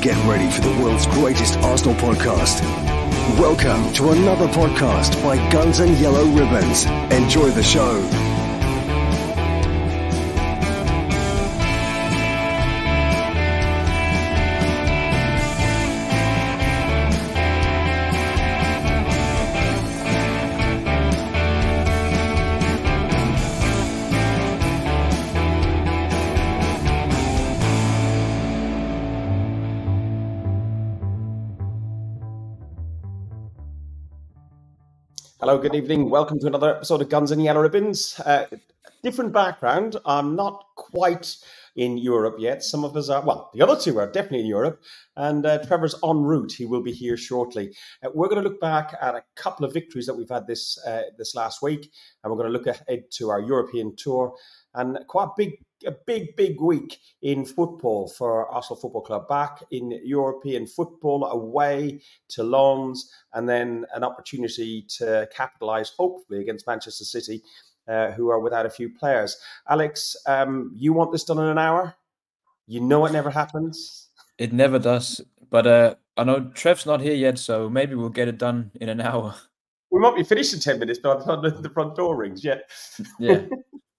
Get ready for the world's greatest Arsenal podcast. Welcome to another podcast by Guns and Yellow Ribbons. Enjoy the show. Hello, good evening. Welcome to another episode of Guns and Yellow Ribbons. Uh, different background. I'm not quite in Europe yet. Some of us are, well, the other two are definitely in Europe. And uh, Trevor's en route. He will be here shortly. Uh, we're going to look back at a couple of victories that we've had this uh, this last week. And we're going to look ahead to our European tour and quite a big a big, big week in football for Arsenal Football Club. Back in European football, away to Lens, and then an opportunity to capitalise, hopefully, against Manchester City, uh, who are without a few players. Alex, um, you want this done in an hour? You know it never happens. It never does. But uh, I know Trev's not here yet, so maybe we'll get it done in an hour. We might be finished in 10 minutes by the time the front door rings. Yeah. Yeah.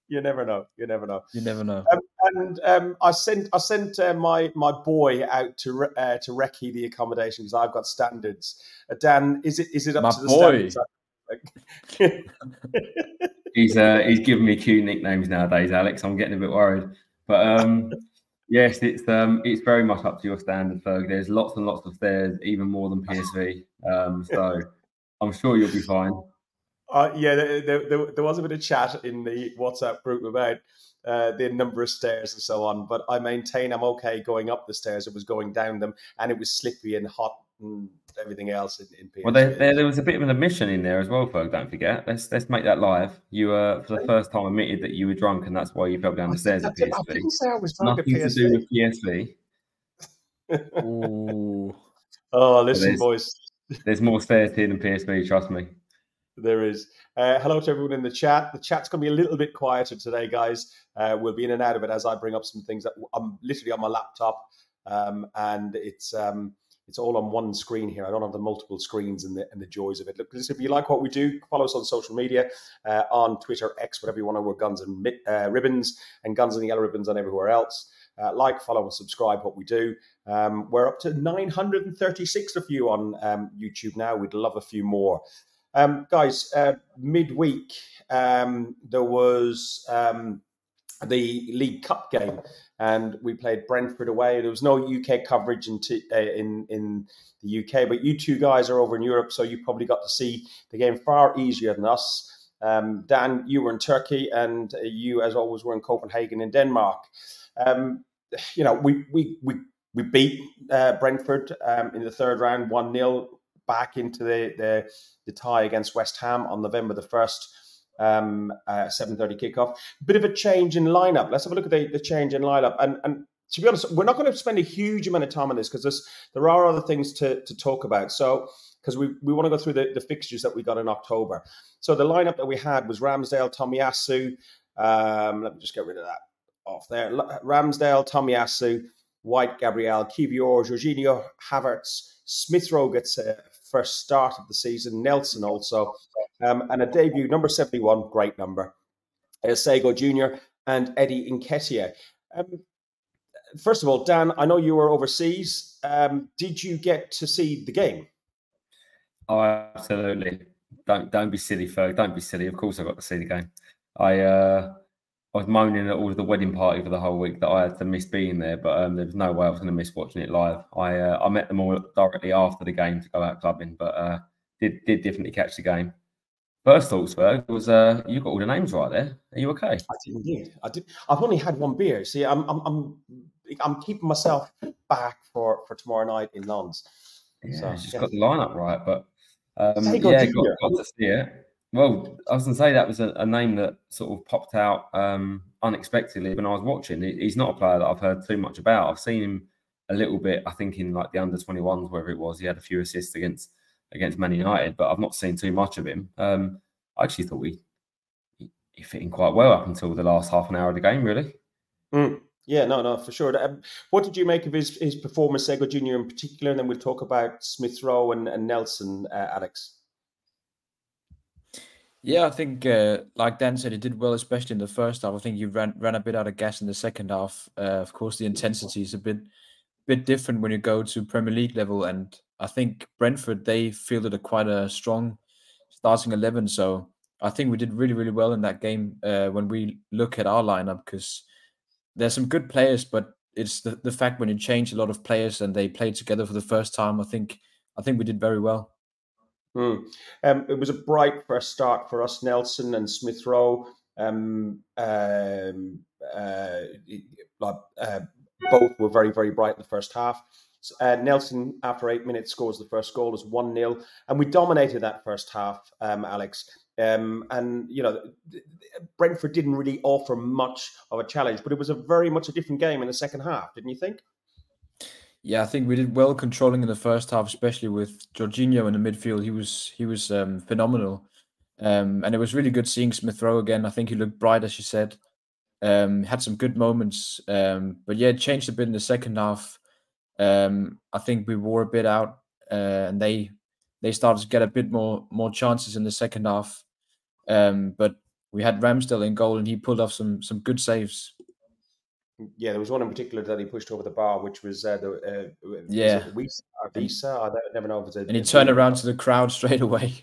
You never know. You never know. You never know. Um, and um, I sent I sent uh, my my boy out to uh, to recce the accommodation because I've got standards. Uh, Dan, is it is it up My to the boy. standards? He's uh, he's giving me cute nicknames nowadays, Alex. I'm getting a bit worried, but um, yes, it's um, it's very much up to your standard, Ferg. There's lots and lots of stairs, even more than PSV. Um, so I'm sure you'll be fine. Uh, yeah, there, there, there, there was a bit of chat in the WhatsApp group about uh, the number of stairs and so on, but I maintain I'm okay going up the stairs. It was going down them, and it was slippy and hot and everything else in, in PSV. Well, there, there, there was a bit of an admission in there as well, Ferg. Don't forget. Let's let's make that live. You uh, for the first time admitted that you were drunk, and that's why you fell down the stairs at I didn't- I PSV. didn't say I was drunk at Nothing to do with PSV. Ooh. Oh, listen, there's- boys. There's more stairs here than PSV. Trust me. There is. Uh, hello to everyone in the chat. The chat's going to be a little bit quieter today, guys. Uh, we'll be in and out of it as I bring up some things that I'm literally on my laptop, um, and it's um, it's all on one screen here. I don't have the multiple screens and the and the joys of it. Look, if you like what we do, follow us on social media, uh, on Twitter, X, whatever you want to. We're Guns and uh, Ribbons and Guns and Yellow Ribbons on everywhere else. Uh, like, follow, and subscribe. What we do. Um, we're up to 936 of you on um, YouTube now. We'd love a few more. Um, guys, uh, midweek um, there was um, the League Cup game, and we played Brentford away. There was no UK coverage in t- uh, in in the UK, but you two guys are over in Europe, so you probably got to see the game far easier than us. Um, Dan, you were in Turkey, and you, as always, were in Copenhagen in Denmark. Um, you know, we we we we beat uh, Brentford um, in the third round, one 0 back into the, the the tie against West Ham on November the first, um, uh, seven thirty kickoff. Bit of a change in lineup. Let's have a look at the, the change in lineup. And and to be honest, we're not going to spend a huge amount of time on this because there are other things to to talk about. So because we, we want to go through the, the fixtures that we got in October. So the lineup that we had was Ramsdale, Tomiyasu. Um, let me just get rid of that off there. Ramsdale, Tomiyasu, White, Gabriel, Kiwior, Jorginho, Havertz, Smith Rowe gets a first start of the season, Nelson also, um, and a debut, number 71, great number, uh, Sagoe Jr. and Eddie Nketiah. Um, first of all, Dan, I know you were overseas. Um, did you get to see the game? Oh, absolutely. Don't don't be silly, Ferg. Don't be silly. Of course, I got to see the game. I uh, I was moaning at all of the wedding party for the whole week that I had to miss being there, but um, there was no way I was going to miss watching it live. I uh, I met them all directly after the game to go out clubbing, but uh, did did definitely catch the game. First thoughts, Ferg, was uh, you got all the names right there. Are you okay? I did indeed. I did. I've only had one beer. See, I'm I'm I'm, I'm keeping myself back for for tomorrow night in Lens. Yeah, So, just yeah. got the lineup right, but um, yeah, got, got to see it. Well, I was going to say that was a, a name that sort of popped out um, unexpectedly when I was watching. He- He's not a player that I've heard too much about. I've seen him a little bit, I think, in like the under 21s, wherever it was. He had a few assists against against Man United, but I've not seen too much of him. Um, I actually thought he, he he fit in quite well up until the last half an hour of the game, really. Mm. Yeah, no, no, for sure. Um, what did you make of his his performance, Sagoe Junior in particular, and then we'll talk about Smith Rowe and, and Nelson, uh, Alex. Yeah, I think uh, like Dan said, he did well, especially in the first half. I think he ran ran a bit out of gas in the second half. Uh, of course, the intensity is a bit bit different when you go to Premier League level, and I think Brentford they fielded a quite a strong starting eleven. So I think we did really really well in that game uh, when we look at our lineup because there's some good players, but it's the, the fact when you change a lot of players and they play together for the first time. I think I think we did very well. Mm. Um, it was a bright first start for us, Nelson and Smith Rowe. Um, um, uh, uh, both were very, very bright in the first half. Uh, Nelson, after eight minutes, scores the first goal as 1 0. And we dominated that first half, um, Alex. Um, and, you know, Brentford didn't really offer much of a challenge, but it was a very much a different game in the second half, didn't you think? Yeah, I think we did well controlling in the first half, especially with Jorginho in the midfield. He was he was um, phenomenal, um, and it was really good seeing Smith Rowe again. I think he looked bright, as you said. Um, had some good moments, um, but yeah, it changed a bit in the second half. Um, I think we wore a bit out, uh, and they they started to get a bit more more chances in the second half. Um, but we had Ramsdale in goal, and he pulled off some some good saves. Yeah, there was one in particular that he pushed over the bar, which was uh, the uh, yeah Wissa. Wissa? I don't, never know if it's a, and he turned around to the crowd straight away.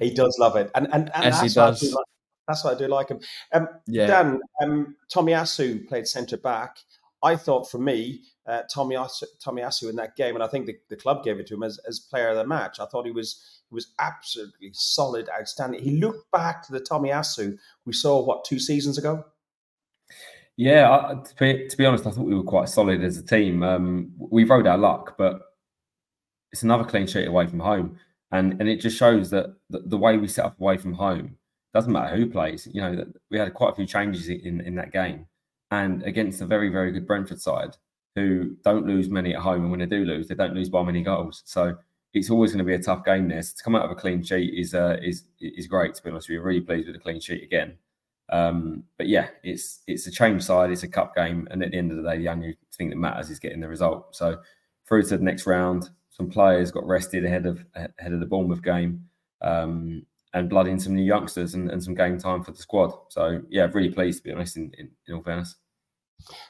he does love it, and and, and As he does. Like, that's what I do like him. Um, yeah. Dan, um, Tomiyasu played centre back. I thought for me, uh, Tomiyasu, Tomiyasu in that game, and I think the, the club gave it to him as, as player of the match. I thought he was he was absolutely solid, outstanding. He looked back to the Tomiyasu we saw what two seasons ago. Yeah, I, to, be, to, be, honest, I thought we were quite solid as a team. Um, we rode our luck, but it's another clean sheet away from home, and and it just shows that the, the way we set up away from home doesn't matter who plays. You know we had quite a few changes in in that game, and against a very very good Brentford side who don't lose many at home, and when they do lose, they don't lose by many goals. So it's always going to be a tough game. This to come out of a clean sheet is uh, is is great. To be honest, we're really pleased with a clean sheet again. Um, but yeah, it's it's a change side, it's a cup game, and at the end of the day, the only thing that matters is getting the result. So through to the next round, some players got rested ahead of ahead of the Bournemouth game, um, and blooding some new youngsters and, and some game time for the squad. So yeah, really pleased to be honest. In, in, in all fairness.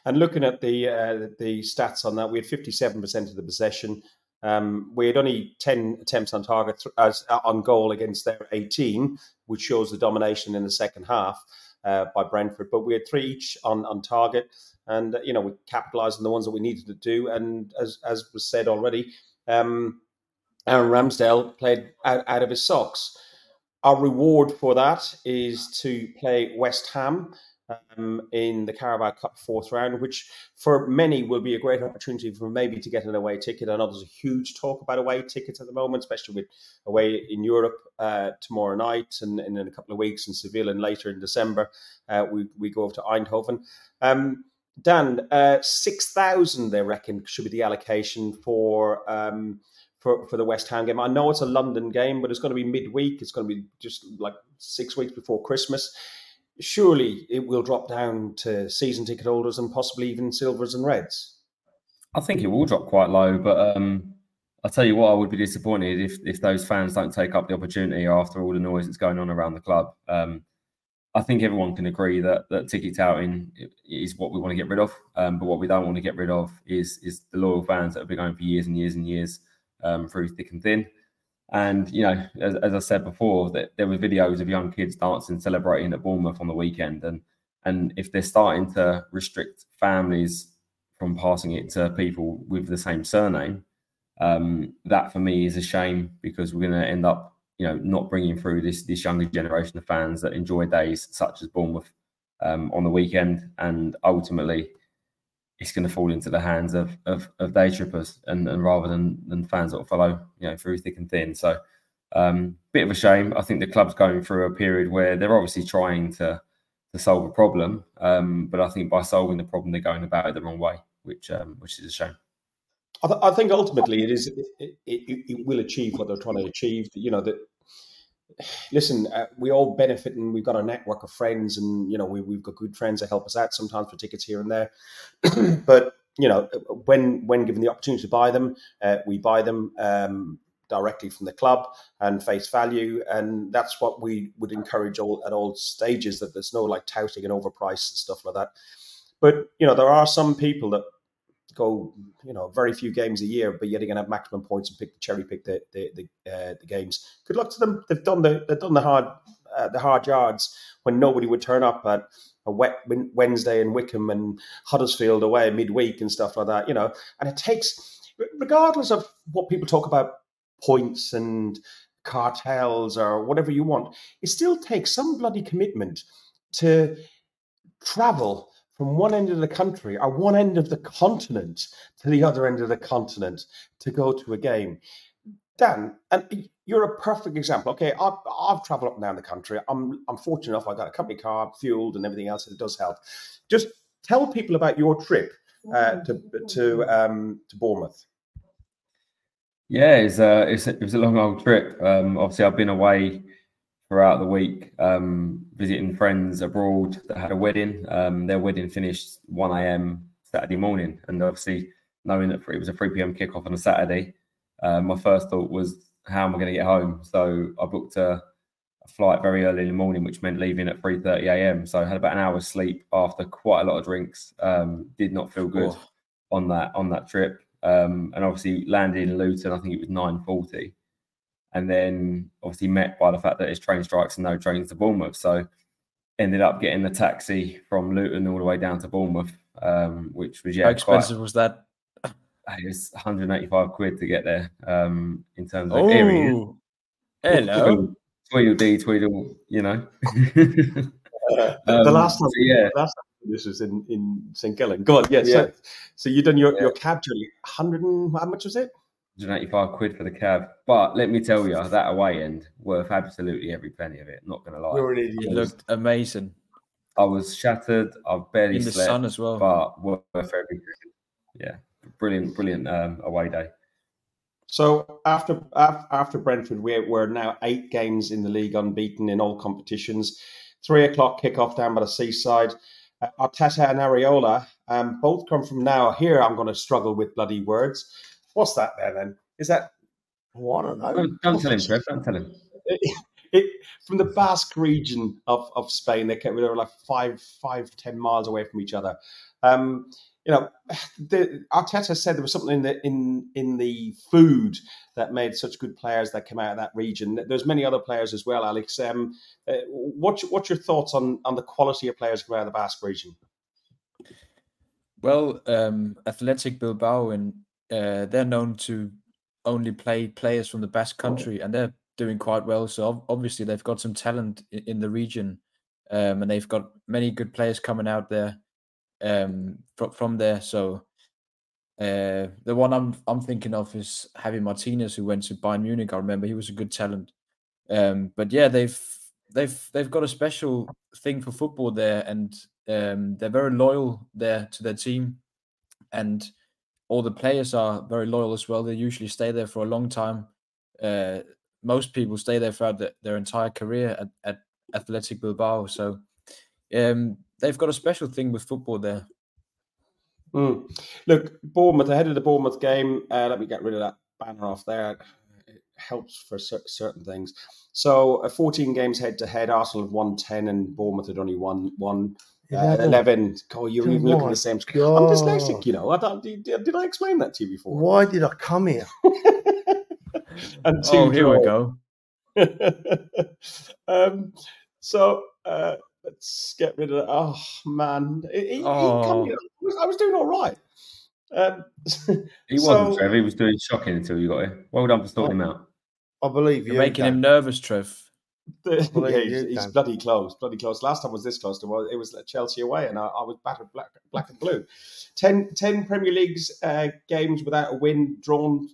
And looking at the uh, the stats on that, we had fifty seven percent of the possession. Um, we had only 10 attempts on target as on goal against their 18, which shows the domination in the second half uh, by Brentford. But we had three each on, on target, and uh, you know we capitalised on the ones that we needed to do. And as as was said already, um, Aaron Ramsdale played out, out of his socks. Our reward for that is to play West Ham um, in the Carabao Cup fourth round, which for many will be a great opportunity for maybe to get an away ticket. I know there's a huge talk about away tickets at the moment, especially with away in Europe uh, tomorrow night and, and, in a couple of weeks in Seville and later in December. Uh, we, we go over to Eindhoven. Um, Dan, uh, 6,000 they reckon should be the allocation for. Um, for, for the West Ham game. I know it's a London game, but it's going to be midweek. It's going to be just like six weeks before Christmas surely it will drop down to season ticket holders and possibly even silvers and reds. I think it will drop quite low, but um, I'll tell you what, I would be disappointed if if those fans don't take up the opportunity after all the noise that's going on around the club. Um, I think everyone can agree that that ticket touting is what we want to get rid of. Um, but what we don't want to get rid of is is the loyal fans that have been going for years and years and years um, through thick and thin. And you know, as, as I said before, that there were videos of young kids dancing, celebrating at Bournemouth on the weekend, and and if they're starting to restrict families from passing it to people with the same surname, um, that for me is a shame because we're going to end up, you know, not bringing through this this younger generation of fans that enjoy days such as Bournemouth um, on the weekend, and ultimately it's going to fall into the hands of of, of day trippers and, and rather than than fans that will follow you know through thick and thin. So um, bit of a shame. I think the club's going through a period where they're obviously trying to to solve a problem, um, but I think by solving the problem, they're going about it the wrong way, which um, which is a shame. I, th- I think ultimately it is it, it, it, will achieve what they're trying to achieve. You know that listen, uh, we all benefit and we've got a network of friends and, you know, we, we've got good friends that help us out sometimes for tickets here and there. but, you know, when when given the opportunity to buy them, uh, we buy them um, directly from the club and face value. And that's what we would encourage all at all stages that there's no like touting and overpriced and stuff like that. But, you know, there are some people that go, you know, very few games a year, but yet again have maximum points and pick the cherry pick the the the, uh, the games. Good luck to them. They've done the they've done the hard uh, the hard yards when nobody would turn up at a wet Wednesday in Wycombe and Huddersfield away midweek and stuff like that. You know, and it takes regardless of what people talk about points and cartels or whatever you want, it still takes some bloody commitment to travel from one end of the country or one end of the continent to the other end of the continent to go to a game. Dan, and you're a perfect example. Okay, I've, I've traveled up and down the country. I'm, I'm fortunate enough. I got a company car, fueled, and everything else. And it does help. Just tell people about your trip uh, to to um, to Bournemouth. Yeah, it's, uh, it's, it was a long old trip. Um, obviously, I've been away throughout the week, um, visiting friends abroad that had a wedding. Um, their wedding finished 1 a.m. Saturday morning. And obviously, knowing that it was a 3 p.m. kickoff on a Saturday, uh, my first thought was, how am I going to get home? So I booked a, a, flight very early in the morning, which meant leaving at 3.30 a.m. So I had about an hour's sleep after quite a lot of drinks. Um, did not feel good oh. on that on that trip. Um, and obviously landed in Luton, I think it was 9.40 and then obviously met by the fact that it's train strikes and no trains to Bournemouth. So ended up getting the taxi from Luton all the way down to Bournemouth, um, which was yeah. How expensive quite, was that? It was 185 quid to get there. Um, in terms of oh, area. Hello. Tweedle dee tweedle, you know. uh, um, the last time, so yeah. Last time this was in in St. Gallen. Go on, yeah. yeah. So, so you done your, yeah. your cab journey. 100 and how much was it? 185 quid for the cab. But let me tell you, that away end worth absolutely every penny of it. Not going to lie. You're it looked amazing. I was shattered. I've barely in the slept, sun as well. But worth every Yeah, brilliant, brilliant um, away day. So after after Brentford, we're, we're now eight games in the league unbeaten in all competitions. Three o'clock kickoff down by the seaside. Uh, Arteta and Iraola um, both come from now. Here I'm going to struggle with bloody words. What's that there then? Is that? Oh, I don't know. Don't, don't tell him, Trev. Don't tell him. It, it, from the Basque region of, of Spain, they, they were like five, five, ten miles away from each other. Um, you know, the, Arteta said there was something in the in in the food that made such good players that came out of that region. There's many other players as well, Alex. Um, uh, what's what's your thoughts on on the quality of players coming out of the Basque region? Well, um, Athletic Bilbao and uh, they're known to only play players from the Basque country, and they're doing quite well. So obviously they've got some talent in, the region, um, and they've got many good players coming out there um, from from there. So uh, the one I'm I'm thinking of is Javi Martinez, who went to Bayern Munich. I remember he was a good talent. Um, but yeah, they've they've they've got a special thing for football there, and um, they're very loyal there to their team, and all the players are very loyal as well. They usually stay there for a long time. Uh, most people stay there throughout the, their entire career at, at Athletic Bilbao. So um, they've got a special thing with football there. Mm. Look, Bournemouth ahead of the Bournemouth game. Uh, let me get rid of that banner off there. It helps for certain things. So, uh, 14 games head to head. Arsenal have won 10, and Bournemouth had only won one. 11. 11. Oh, you're even looking the same screen. I'm dyslexic, you know. I don't, did, did I explain that to you before? Why did I come here? and oh, here we go. um, so uh, let's get rid of that. Oh, man. He, oh. He I was doing all right. Um, he wasn't, Trev. He was doing shocking until you got here. Well done for sorting him out. I believe you. You're making him nervous, Trev. yeah, he's, he's bloody close, bloody close. Last time was this close to well, it was Chelsea away, and I, I was battered black, black and blue. 10, 10 Premier League's uh, games without a win, drawn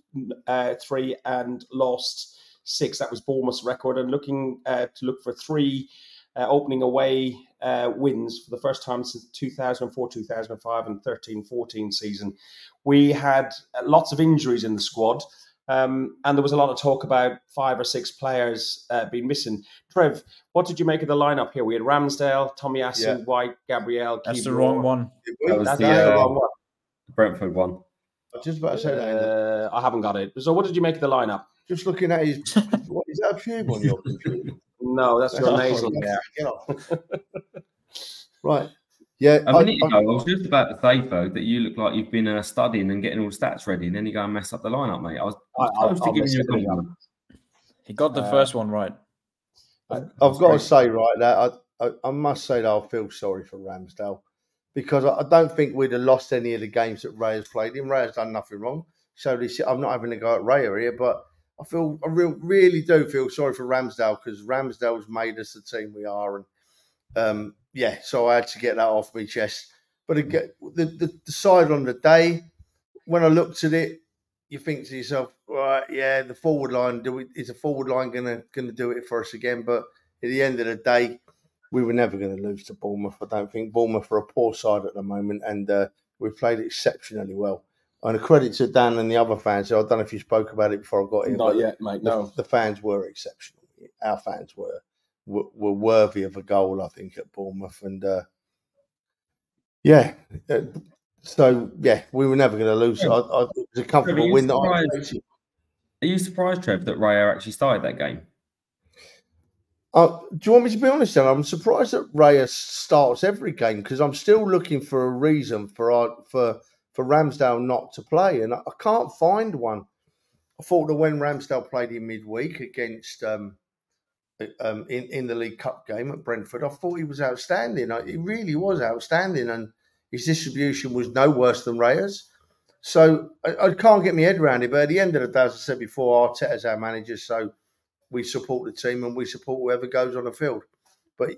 uh, three and lost six. That was Bournemouth's record, and looking uh, to look for three uh, opening away uh, wins for the first time since 2004, 2005, and 13, 14 season. We had uh, lots of injuries in the squad. Um, and there was a lot of talk about five or six players uh, being missing. Trev, what did you make of the lineup here? We had Ramsdale, Tomiyasu, Yeah. White, Gabriel. That's the wrong one. That was That's the, the uh, wrong one. Brentford one. I just about to say that. Uh, I haven't got it. So, what did you make of the lineup? Just looking at his. what is that a pube on your computer? No, that's your nasal hair. Get off. right. Yeah. A I- minute I- ago, I was just about to say, though, that you look like you've been uh, studying and getting all the stats ready, and then you go and mess up the lineup, mate. I was I- I'll- close to I'll giving mess you a it up. compliment. He got the Uh, first one right. I've got to say, right, that I, I, I must say that I feel sorry for Ramsdale because I, I don't think we'd have lost any of the games that Raya's played in. Raya's done nothing wrong. So this, I'm not having to go at Raya here, but I feel I real, really do feel sorry for Ramsdale because Ramsdale's made us the team we are, and um, yeah, so I had to get that off my chest. But again, the, the, the side on the day, when I looked at it, you think to yourself, right, yeah, the forward line, do we, is the forward line gonna gonna do it for us again? But at the end of the day, we were never going to lose to Bournemouth. I don't think Bournemouth are a poor side at the moment, and uh, we've played exceptionally well. And a credit to Dan and the other fans. I don't know if you spoke about it before I got here. Not yet, mate. The, No. the fans were exceptional. Our fans were were, were worthy of a goal, I think, at Bournemouth, and uh, yeah. uh, So yeah, we were never going to lose. I, I, it was a comfortable win that I. Are you surprised, Trev, that Raya actually started that game? Uh, do you want me to be honest? Then I'm surprised that Raya's starts every game because I'm still looking for a reason for our, for for Ramsdale not to play, and I, I can't find one. I thought that when Ramsdale played in midweek against um, um, in in the League Cup game at Brentford, I thought he was outstanding. I- He really was outstanding, and his distribution was no worse than Raya's. So I, I can't get my head around it. But at the end of the day, as I said before, Arteta's our manager, so we support the team and we support whoever goes on the field. But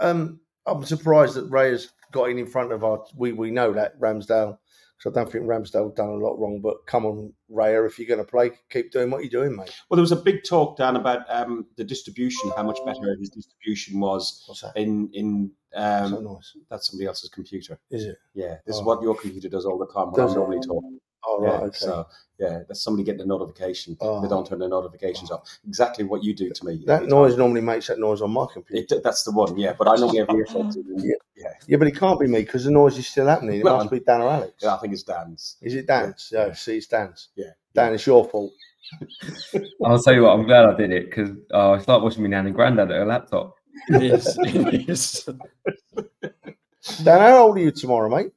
um, I'm surprised that Raya's got in in front of our. We we know that Ramsdale. So I don't think Ramsdale done a lot wrong. But come on, Raya, if you're going to play, keep doing what you're doing, mate. Well, there was a big talk, Dan, about um, the distribution, how much better his distribution was What's that? in in um, so nice, that's somebody else's computer. is it? Yeah, this is Oh. what your computer does all the time when Does I it? normally talk. Oh yeah, okay. So yeah, that's somebody getting a notification. Oh. They don't turn the notifications off. Exactly what you do to me. that noise normally makes that noise on my computer. It, that's the one. Yeah, but I normally have earphones. Yeah. Yeah, yeah, but it can't be me because the noise is still happening. It Well, must be Dan or Alex. yeah, I think it's Dan's. Is it Dan's? Yeah, see, it's Dan's. Yeah. Dan, it's your fault. I'll tell you what, I'm glad I did it because uh, I start watching me nan and granddad at a laptop. It is. It is. Dan, how old are you tomorrow, mate?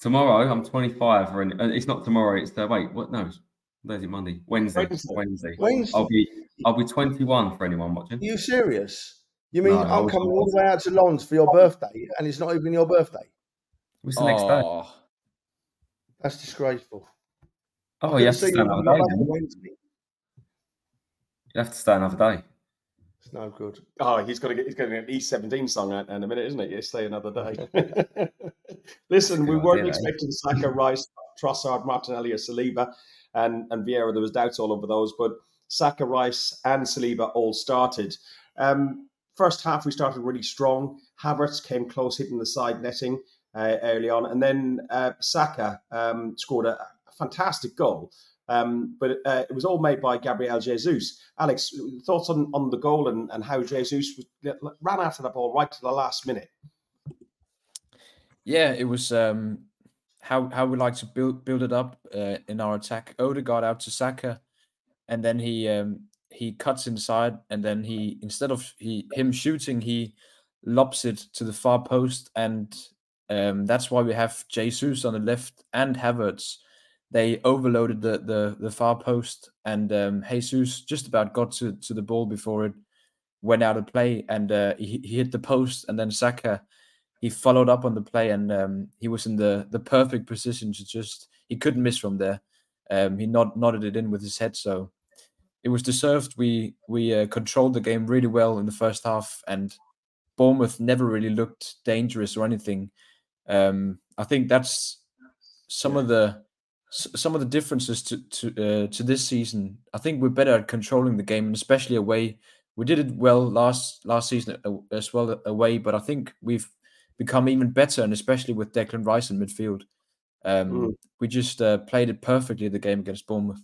Tomorrow, I'm 25. For an, uh, it's not tomorrow. It's the wait. What? No, where's it? Monday, Wednesday, Wednesday. Wednesday. Wednesday. I'll be I'll be 21 for anyone watching. Are you serious? You mean No, I I'm coming all the way out to Lens for your birthday and it's not even your birthday? What's the next day? Oh, That's disgraceful. Oh, you have to stay you another day. back then. on Wednesday. You have to stay another day. It's no good. Oh, he's got to get he's getting an E17 song out in a minute, isn't it? You stay another day. Listen, we weren't idea, eh? expecting Saka, Rice, Trossard, Martinelli, or Saliba, and and Vieira. There was doubts all over those, but Saka, Rice, and Saliba all started. Um, first half, we started really strong. Havertz came close, hitting the side netting uh, early on, and then uh, Saka um, scored a, a fantastic goal. Um, but uh, it was all made by Gabriel Jesus. Alex, thoughts on, on the goal and, and how Jesus was, ran after the ball right to the last minute? yeah, it was um, how how we like to build build it up uh, in our attack. Odegaard out to Saka, and then he um, he cuts inside, and then he instead of he him shooting, he lobs it to the far post, and um, that's why we have Jesus on the left and Havertz. They overloaded the the, the far post, and um, Jesus just about got to, to the ball before it went out of play, and uh, he, he hit the post, and then Saka he followed up on the play, and um, he was in the the perfect position to just he couldn't miss from there. Um, he nod, nodded it in with his head, so it was deserved. We we uh, controlled the game really well in the first half, and Bournemouth never really looked dangerous or anything. Um, I think that's some of the some of the differences to to uh, to this season. I think we're better at controlling the game, and especially away. We did it well last last season as well away, but I think we've become even better, and especially with Declan Rice in midfield. Um, Mm. We just uh, played it perfectly the game against Bournemouth.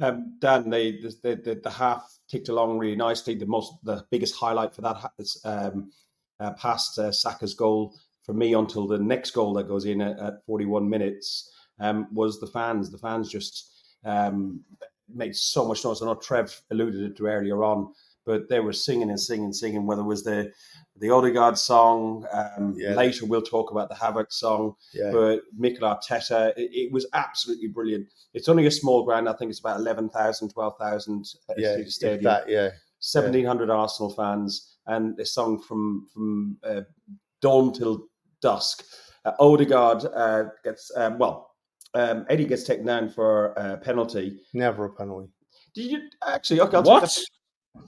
Um, Dan, the, the the half ticked along really nicely. The most the biggest highlight for that is um, uh, past uh, Saka's goal for me until the next goal that goes in at, at 41 minutes um, was the fans. The fans just um, made so much noise. I know Trev alluded to earlier on, but they were singing and singing, and singing. Whether it was the the Odegaard song, um, Yeah. later we'll talk about the Havoc song, Yeah. but Mikel Arteta, it, it was absolutely brilliant. It's only a small ground. I think it's about 11,000, 12,000 at yeah, the stadium. that, yeah. Seventeen hundred Arsenal fans, and they sung from from uh, dawn till dusk. Uh, Odegaard uh, gets um, well. Um, Eddie gets taken down for a penalty. Never a penalty. Did you actually? Okay, I'll take What? that.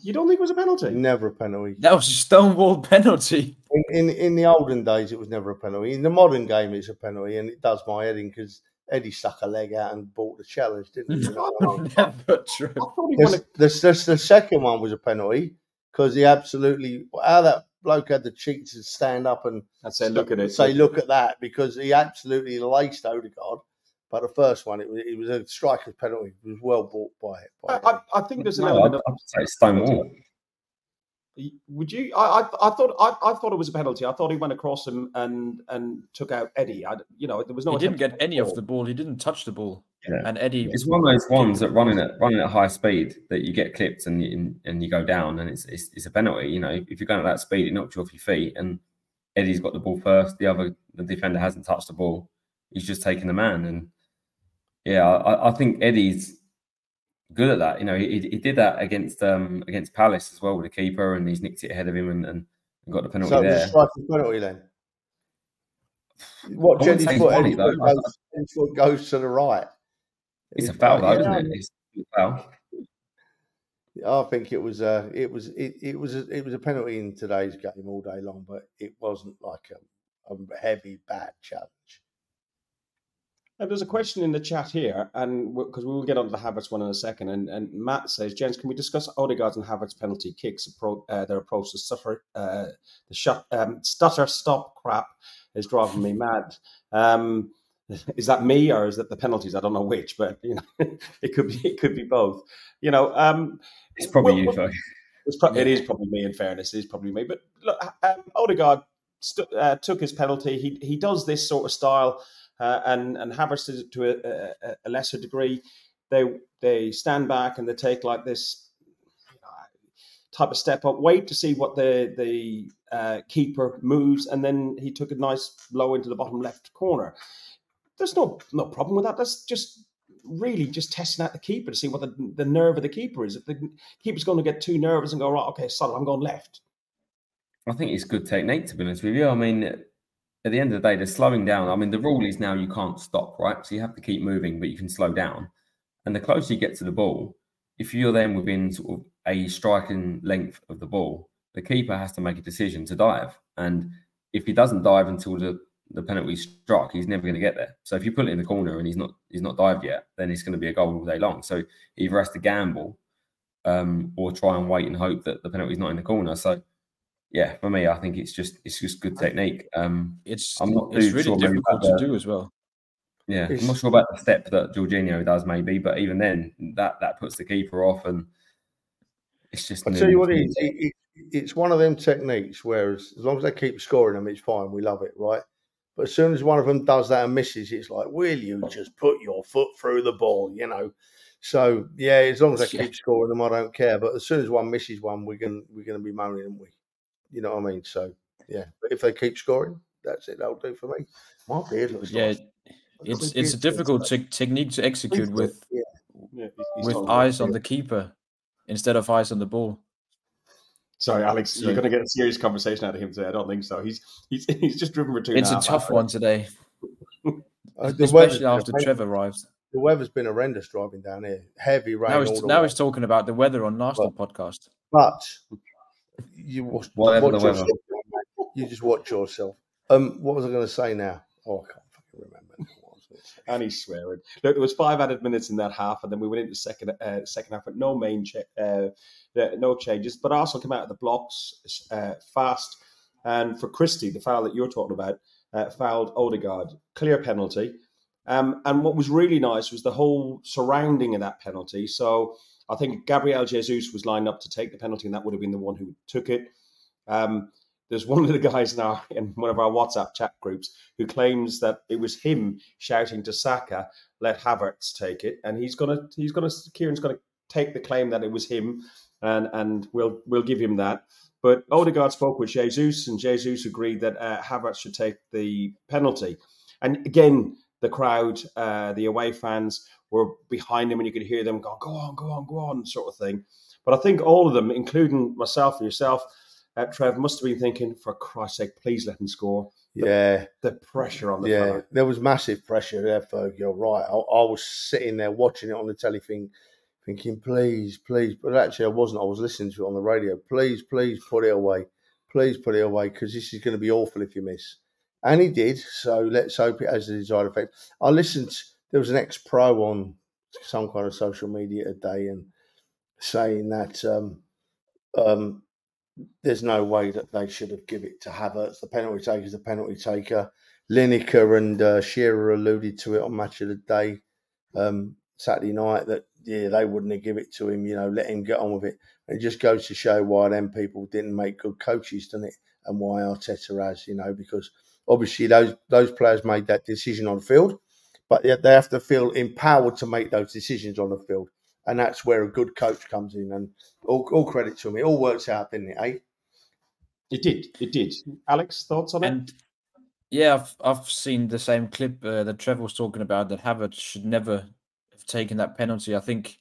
You don't think it was a penalty? Never a penalty. That was a stonewall penalty. In, in in the olden days, it was never a penalty. In the modern game, it's a penalty, and it does my head in because Eddie stuck a leg out and bought the challenge, didn't he? You know what I mean? Never true. I thought he The, a- the, the, the second one was a penalty because he absolutely how that bloke had the cheek to stand up and and say, look at it. say, look at that, because he absolutely laced Odegaard. But the first one, it was, it was a striker's penalty. It was well bought by it. By I, I, I think there's an No, element I'd, of. I'd Stonewall. Would you? I, I, I thought I, I thought it was a penalty. I thought he went across him and and took out Eddie. I, you know, there was no. he didn't get to any of the ball. He didn't touch the ball. Yeah. And Eddie, It's one of those ones that running at running at high speed that you get clipped and you, and you go down and it's, it's it's a penalty. You know, if you're going at that speed, it knocks you off your feet. And Eddie's got the ball first. The other the defender hasn't touched the ball. He's just taking the man. And yeah, I, I think Eddie's good at that. You know, he, he did that against um against Palace as well with the keeper, and he's nicked it ahead of him and, and got the penalty so it was a there. penalty then. What I wouldn't Jenny's foot, it's foot though. goes, Eddie's foot goes to the right. It's a foul though, Yeah, isn't it? It's a foul. I think it was a it was it, it was a, it was a penalty in today's game all day long, but it wasn't like a, a heavy bad challenge. And there's a question in the chat here, and because we will get onto the Havertz one in a second. And, and Matt says, "Gents, can we discuss Odegaard's and Havertz penalty kicks? Appro- uh, their approach to suffer, uh, the um, stutter stop crap is driving me mad." Um, is that me or is that the penalties? I don't know which, but you know, it could be it could be both. You know, um, It's probably Well, you, well- it's pro- it is probably me. In fairness, it is probably me. But look, um, Odegaard st- uh, took his penalty. He he does this sort of style, uh, and and Havertz it to a, a, a lesser degree. They they stand back and they take like this type of step up, wait to see what the the uh, keeper moves, and then he took a nice blow into the bottom left corner. There's no no problem with that. That's just really just testing out the keeper to see what the, the nerve of the keeper is. If the keeper's going to get too nervous and go right, okay, son, I'm going left. I think it's good technique, to be honest with you. I mean, at the end of the day, they're slowing down. I mean, the rule is now you can't stop, right? So you have to keep moving, but you can slow down. And the closer you get to the ball, if you're then within sort of a striking length of the ball, the keeper has to make a decision to dive. And if he doesn't dive until the, the penalty struck, he's never going to get there. So if you put it in the corner and he's not he's not dived yet, then it's going to be a goal all day long. So he either has to gamble um, or try and wait and hope that the penalty's not in the corner. So yeah, for me, I think it's just it's just good technique. Um, it's I'm not it's too really sure maybe difficult to the- do as well. yeah, It's- I'm not sure about the step that Jorginho does, maybe, but even then, that that puts the keeper off, and it's just. I tell you what, it it, it, it's one of them techniques. Whereas as long as they keep scoring them, it's fine. We love it, right? But as soon as one of them does that and misses, it's like, will you just put your foot through the ball? You know. So yeah, as long as they Yeah. keep scoring them, I don't care. But as soon as one misses one, we're gonna we're gonna be moaning, aren't we? You know what I mean? So yeah, but if they keep scoring, that's it. That'll do for me. My beard looks Yeah, nice. it's it's a difficult nice. te- technique to execute with Yeah. Yeah, he's- he's with eyes on the keeper instead of eyes on the ball. Sorry, Alex, So- you're going to get a serious conversation out of him today. I don't think so. He's he's he's just driven for two. and It's a half tough hours. one today, Uh, the especially been after horrendous. Trevor arrived. The weather's been horrendous driving down here. Heavy rain. Now all he's the now way. he's talking about the weather on Arsenal podcast. But you watch, Whatever watch the weather. yourself. You just watch yourself. Um, what was I going to say now? Oh, I can't fucking remember. now what I was gonna say. and he's swearing. Look, there was five added minutes in that half, and then we went into second uh, second half with no main cha- uh, uh, no changes. But Arsenal came out of the blocks uh, fast, and for Christie, the foul that you're talking about, uh, fouled Odegaard, clear penalty. Um, and what was really nice was the whole surrounding of that penalty. So I think Gabriel Jesus was lined up to take the penalty, and that would have been the one who took it. Um, there's one of the guys in our in one of our WhatsApp chat groups who claims that it was him shouting to Saka, "Let Havertz take it," and he's gonna he's gonna Kieran's gonna take the claim that it was him, and and we'll we'll give him that. But Odegaard spoke with Jesus, and Jesus agreed that uh, Havertz should take the penalty. And again, the crowd, uh, the away fans were behind him, and you could hear them go, "Go on, go on, go on," sort of thing. But I think all of them, including myself and yourself, uh, Trev, must have been thinking, "For Christ's sake, please let him score." The, Yeah, the pressure on the yeah. fella. There was massive pressure there, Ferg. You're right. I, I was sitting there watching it on the telly, thing, thinking, please, please. But actually, I wasn't. I was listening to it on the radio. Please, please put it away. Please put it away because this is going to be awful if you miss. And he did. So let's hope it has the desired effect. I listened. There was an ex pro on some kind of social media today and saying that um, um, there's no way that they should have given it to Havertz. The penalty taker is the penalty taker. Lineker and uh, Shearer alluded to it on Match of the Day um, Saturday night that yeah they wouldn't have given it to him. You know, let him get on with it. It just goes to show why them people didn't make good coaches, doesn't it? And why Arteta has, you know, because obviously those those players made that decision on field, but yet they have to feel empowered to make those decisions on the field. And that's where a good coach comes in. And all, all credit to him. It all works out, didn't it, eh? It did. It did. Alex, thoughts on it? Yeah, I've I've seen the same clip uh, that Trevor was talking about that Havertz should never have taken that penalty. I think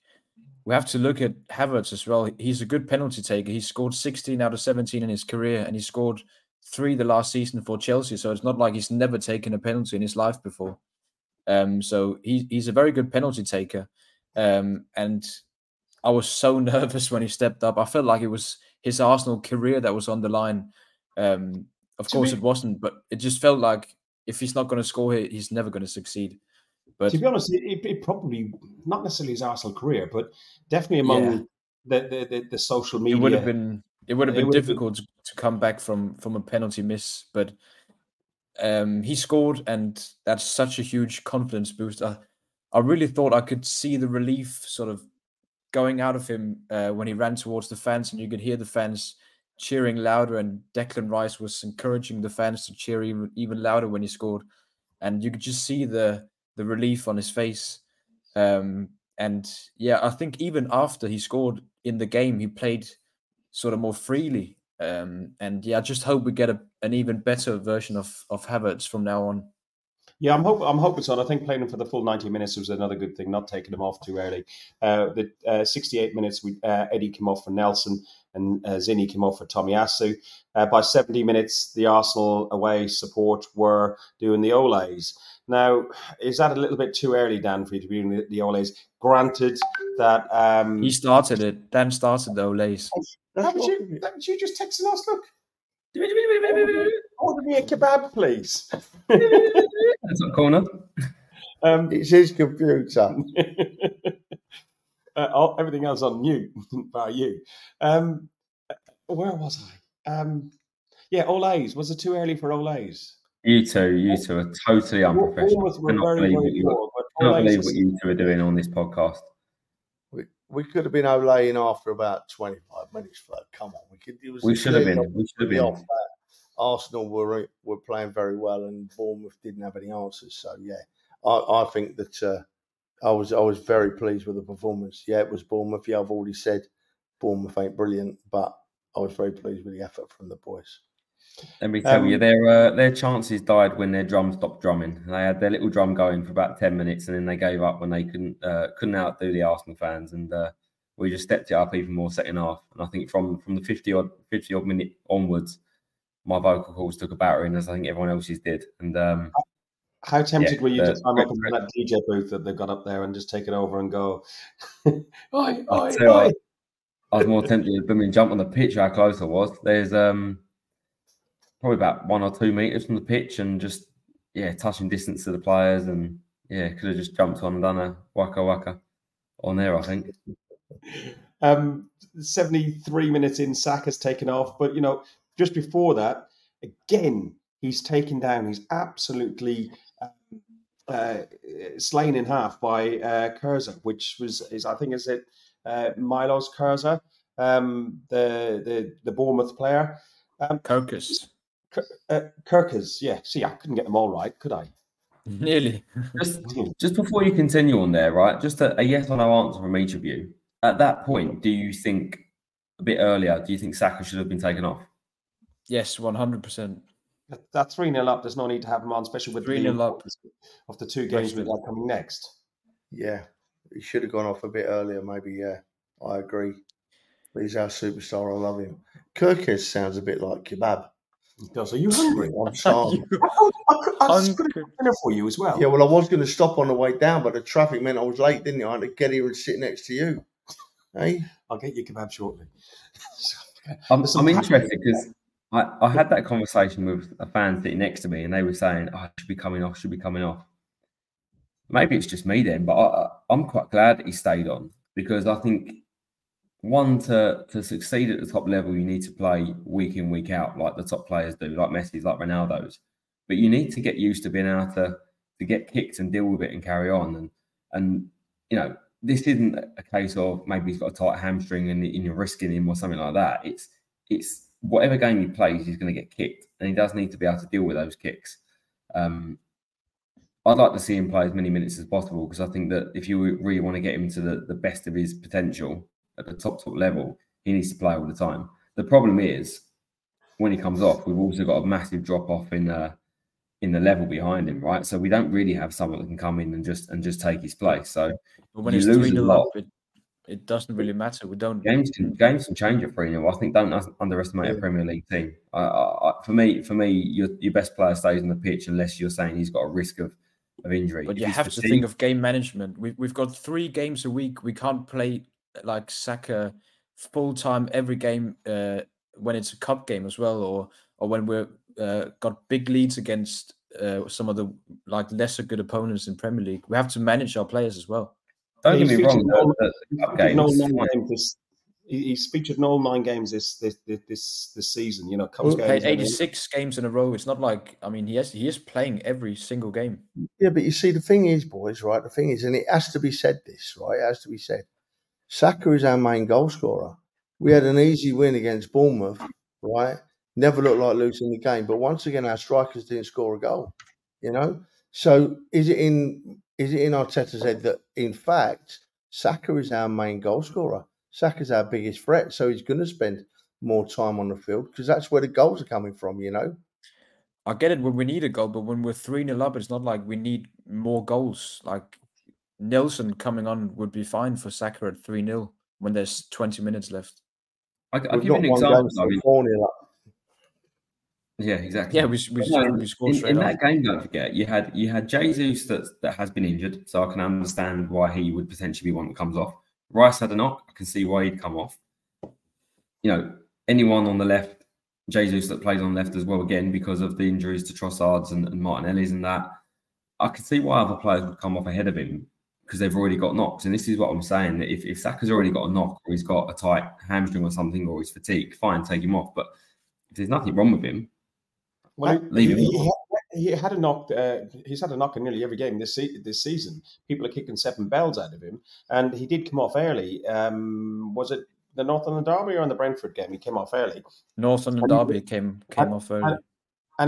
we have to look at Havertz as well. He's a good penalty taker. He scored 16 out of 17 in his career, and he scored three the last season for Chelsea. So it's not like he's never taken a penalty in his life before. Um, so he, he's a very good penalty taker. Um, and I was so nervous when he stepped up. I felt like it was his Arsenal career that was on the line. Um, of To course, it wasn't, but it just felt like if he's not going to score here, he's never going to succeed. But to be honest, it, it, it probably not necessarily his Arsenal career, but definitely among Yeah. the, the, the the social it media. would have been it would have been been- difficult to, to come back from from a penalty miss, but um, he scored, and that's such a huge confidence boost. I, I really thought I could see the relief sort of going out of him uh, when he ran towards the fans, and you could hear the fans cheering louder. And Declan Rice was encouraging the fans to cheer even even louder when he scored, and you could just see the the relief on his face. Um, and yeah, I think even after he scored in the game, he played sort of more freely. Um, and yeah, I just hope we get a, an even better version of of Havertz from now on. Yeah, I'm hoping. I'm hoping so. And I think playing him for the full 90 minutes was another good thing. Not taking him off too early. Uh, the uh, 68 minutes, we, uh, Eddie came off for Nelson, and uh, Zinni came off for Tomiyasu. Uh, by 70 minutes, the Arsenal away support were doing the Olays. Now, is that a little bit too early, Dan, for you to be doing the, the Olays? Granted that um, He started it. Dan started the Olays. haven't you, haven't you just texted us? Look, order me a kebab, please. That's a corner. um, It's his computer. uh, all, everything else on mute by you. Um, where was I? Um, yeah, Olays. Was it too early for Olays? You two, you two are totally unprofessional. Bournemouth were Cannot very, believe very what you- poor, I can't believe what you two are doing on this podcast. We, could have been Olaying after about 25 minutes. Come on. We, could, it was We should have been. We should have been. off. Arsenal were were playing very well, and Bournemouth didn't have any answers. So yeah, I, I think that uh, I was I was very pleased with the performance. Yeah, it was Bournemouth. Yeah, I've already said Bournemouth ain't brilliant, but I was very pleased with the effort from the boys. Let me tell Um, you, their uh, their chances died when their drum stopped drumming. They had their little drum going for about ten minutes, and then they gave up when they couldn't uh, couldn't outdo the Arsenal fans, and uh, we just stepped it up even more second half. And I think from from the fifty odd fifty odd minute onwards, my vocal cords took a battering, as I think everyone else's did. And um, How tempted Yeah, were you to the- climb up into that DJ booth that they've got up there and just take it over and go, oi, oi, I'll tell you oi. I was more tempted to jump on the pitch. How close I was. There's um probably about one or two meters from the pitch, and just yeah, touching distance to the players, and yeah, could have just jumped on and done a waka waka on there. I think. Um, 73 minutes in, Saka's taken off. But, you know, just before that, again, he's taken down. He's absolutely um, uh, slain in half by uh, Kurza, which was is I think is it uh, Milos Kurza, um, the the the Bournemouth player. Um, Kirkus. Uh, Kirkers, yeah. See, I couldn't get them all right, could I? Nearly. Just, just before you continue on there, right? Just a, a yes or no answer from each of you. At that point, do you think a bit earlier? Do you think Saka should have been taken off? Yes, one hundred percent. That- That 3 0 up, there's no need to have them on, especially with 3-0 the up. of the two games we've got coming next. Yeah, he should have gone off a bit earlier. Maybe. Yeah, I agree. But he's our superstar. I love him. Kirkis sounds a bit like kebab. He does. Are you hungry? I'm starving. I, I, could- I was Hungry. going to dinner for you as well. yeah, well, I was going to stop on the way down, but the traffic meant I was late, didn't it? I had to get here and sit next to you. Hey, I'll get you kebab shortly. Um, I'm, There's I'm interested because I, I had that conversation with a fan sitting next to me, and they were saying, "Oh, I should be coming off, should be coming off." Maybe it's just me then, but I, I- I'm quite glad that he stayed on because I think one to to succeed at the top level, you need to play week in week out like the top players do, like Messi's, like Ronaldo's. But you need to get used to being able to to get kicked and deal with it and carry on. And and you know this isn't a case of maybe he's got a tight hamstring and, and you're risking him or something like that. It's it's whatever game he plays, he's going to get kicked, and he does need to be able to deal with those kicks. Um, I'd like to see him play as many minutes as possible because I think that if you really want to get him to the, the best of his potential at the top top level, he needs to play all the time. The problem is when he comes off, we've also got a massive drop off in uh, in the level behind him, right? So we don't really have someone that can come in and just and just take his place. So But when You it's lose a lot. it, it doesn't really matter. We don't. games can games can change at three 0 I think don't un- underestimate a Premier League team. I, I, I- for me, for me, your your best player stays on the pitch unless you're saying he's got a risk of, of injury. But If you have to fatigued- think of game management. We we've got three games a week. We can't play like Saka full time every game uh, when it's a cup game as well, or or when we're uh, got big leads against uh, some of the like lesser good opponents in Premier League. We have to manage our players as well. Don't get me wrong. featured in all- The, the cup Featured in all games, nine games this, he- he's featured in all nine games this this this this, this season. You know, cup Well, games. Played and- 86 games in a row. It's not like I mean he has he is playing every single game. Yeah, but you see, the thing is, boys, right? The thing is, and it has to be said this, right? It has to be said. Saka is our main goal scorer. We had an easy win against Bournemouth, right? Never looked like losing the game, but once again, our strikers didn't score a goal. You know, so is it in is it in Arteta's head that in fact Saka is our main goal scorer? Saka's our biggest threat, so he's going to spend more time on the field because that's where the goals are coming from. You know, I get it when we need a goal, but when we're 3 0 up, it's not like we need more goals. Like Nelson coming on would be fine for Saka at 3 0 when there's 20 minutes left. I, I'll give you an example. games I mean, four nil up. yeah, exactly. Yeah, we, we, No, scored- we scored in, straight in off. that game, don't forget, you had you had Jesus that that has been injured, so I can understand why he would potentially be one that comes off. Rice had a knock, I can see why he'd come off. You know, anyone on the left, Jesus that plays on the left as well, again because of the injuries to Trossards and, and Martinelli's and that. I can see why other players would come off ahead of him because they've already got knocks. And this is what I'm saying: that if, if Saka's already got a knock, or he's got a tight hamstring or something, or he's fatigued, fine, take him off. But if there's nothing wrong with him, Well, Leave he, him he, had, he had a knock. Uh, he's had a knock in nearly every game this se- this season. People are kicking seven bells out of him, and he did come off early. Um, was it the Northern Derby or in the Brentford game? He came off early, North London Derby came came off early. and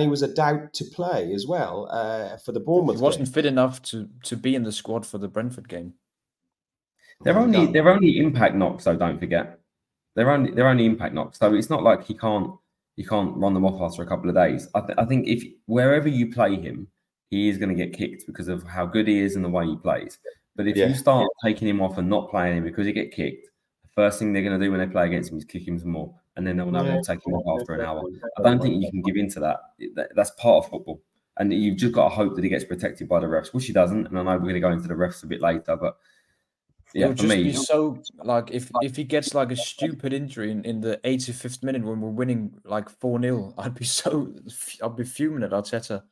he was a doubt to play as well uh, for the He Bournemouth. wasn't game. fit enough to to be in the squad for the Brentford game. They're only no. they're only impact knocks, though. Don't forget, they're only they're only impact knocks. So it's not like he can't he can't run them off after a couple of days. I, th- I think if wherever you play him, he is going to get kicked because of how good he is and the way he plays. But if Yeah. you start taking him off and not playing him because he get kicked, the first thing they're going to do when they play against him is kick him some more, and then they'll know Yeah. they'll take him off after an hour. I don't think you can give in to that. That- That's part of football. And you've just got to hope that he gets protected by the refs, which he doesn't. And I know we're going to go into the refs a bit later, but yeah, would for just me, be so like if if he gets like a stupid injury in, in the 85th minute when we're winning like 4 0, I'd be so I'd be fuming at Arteta.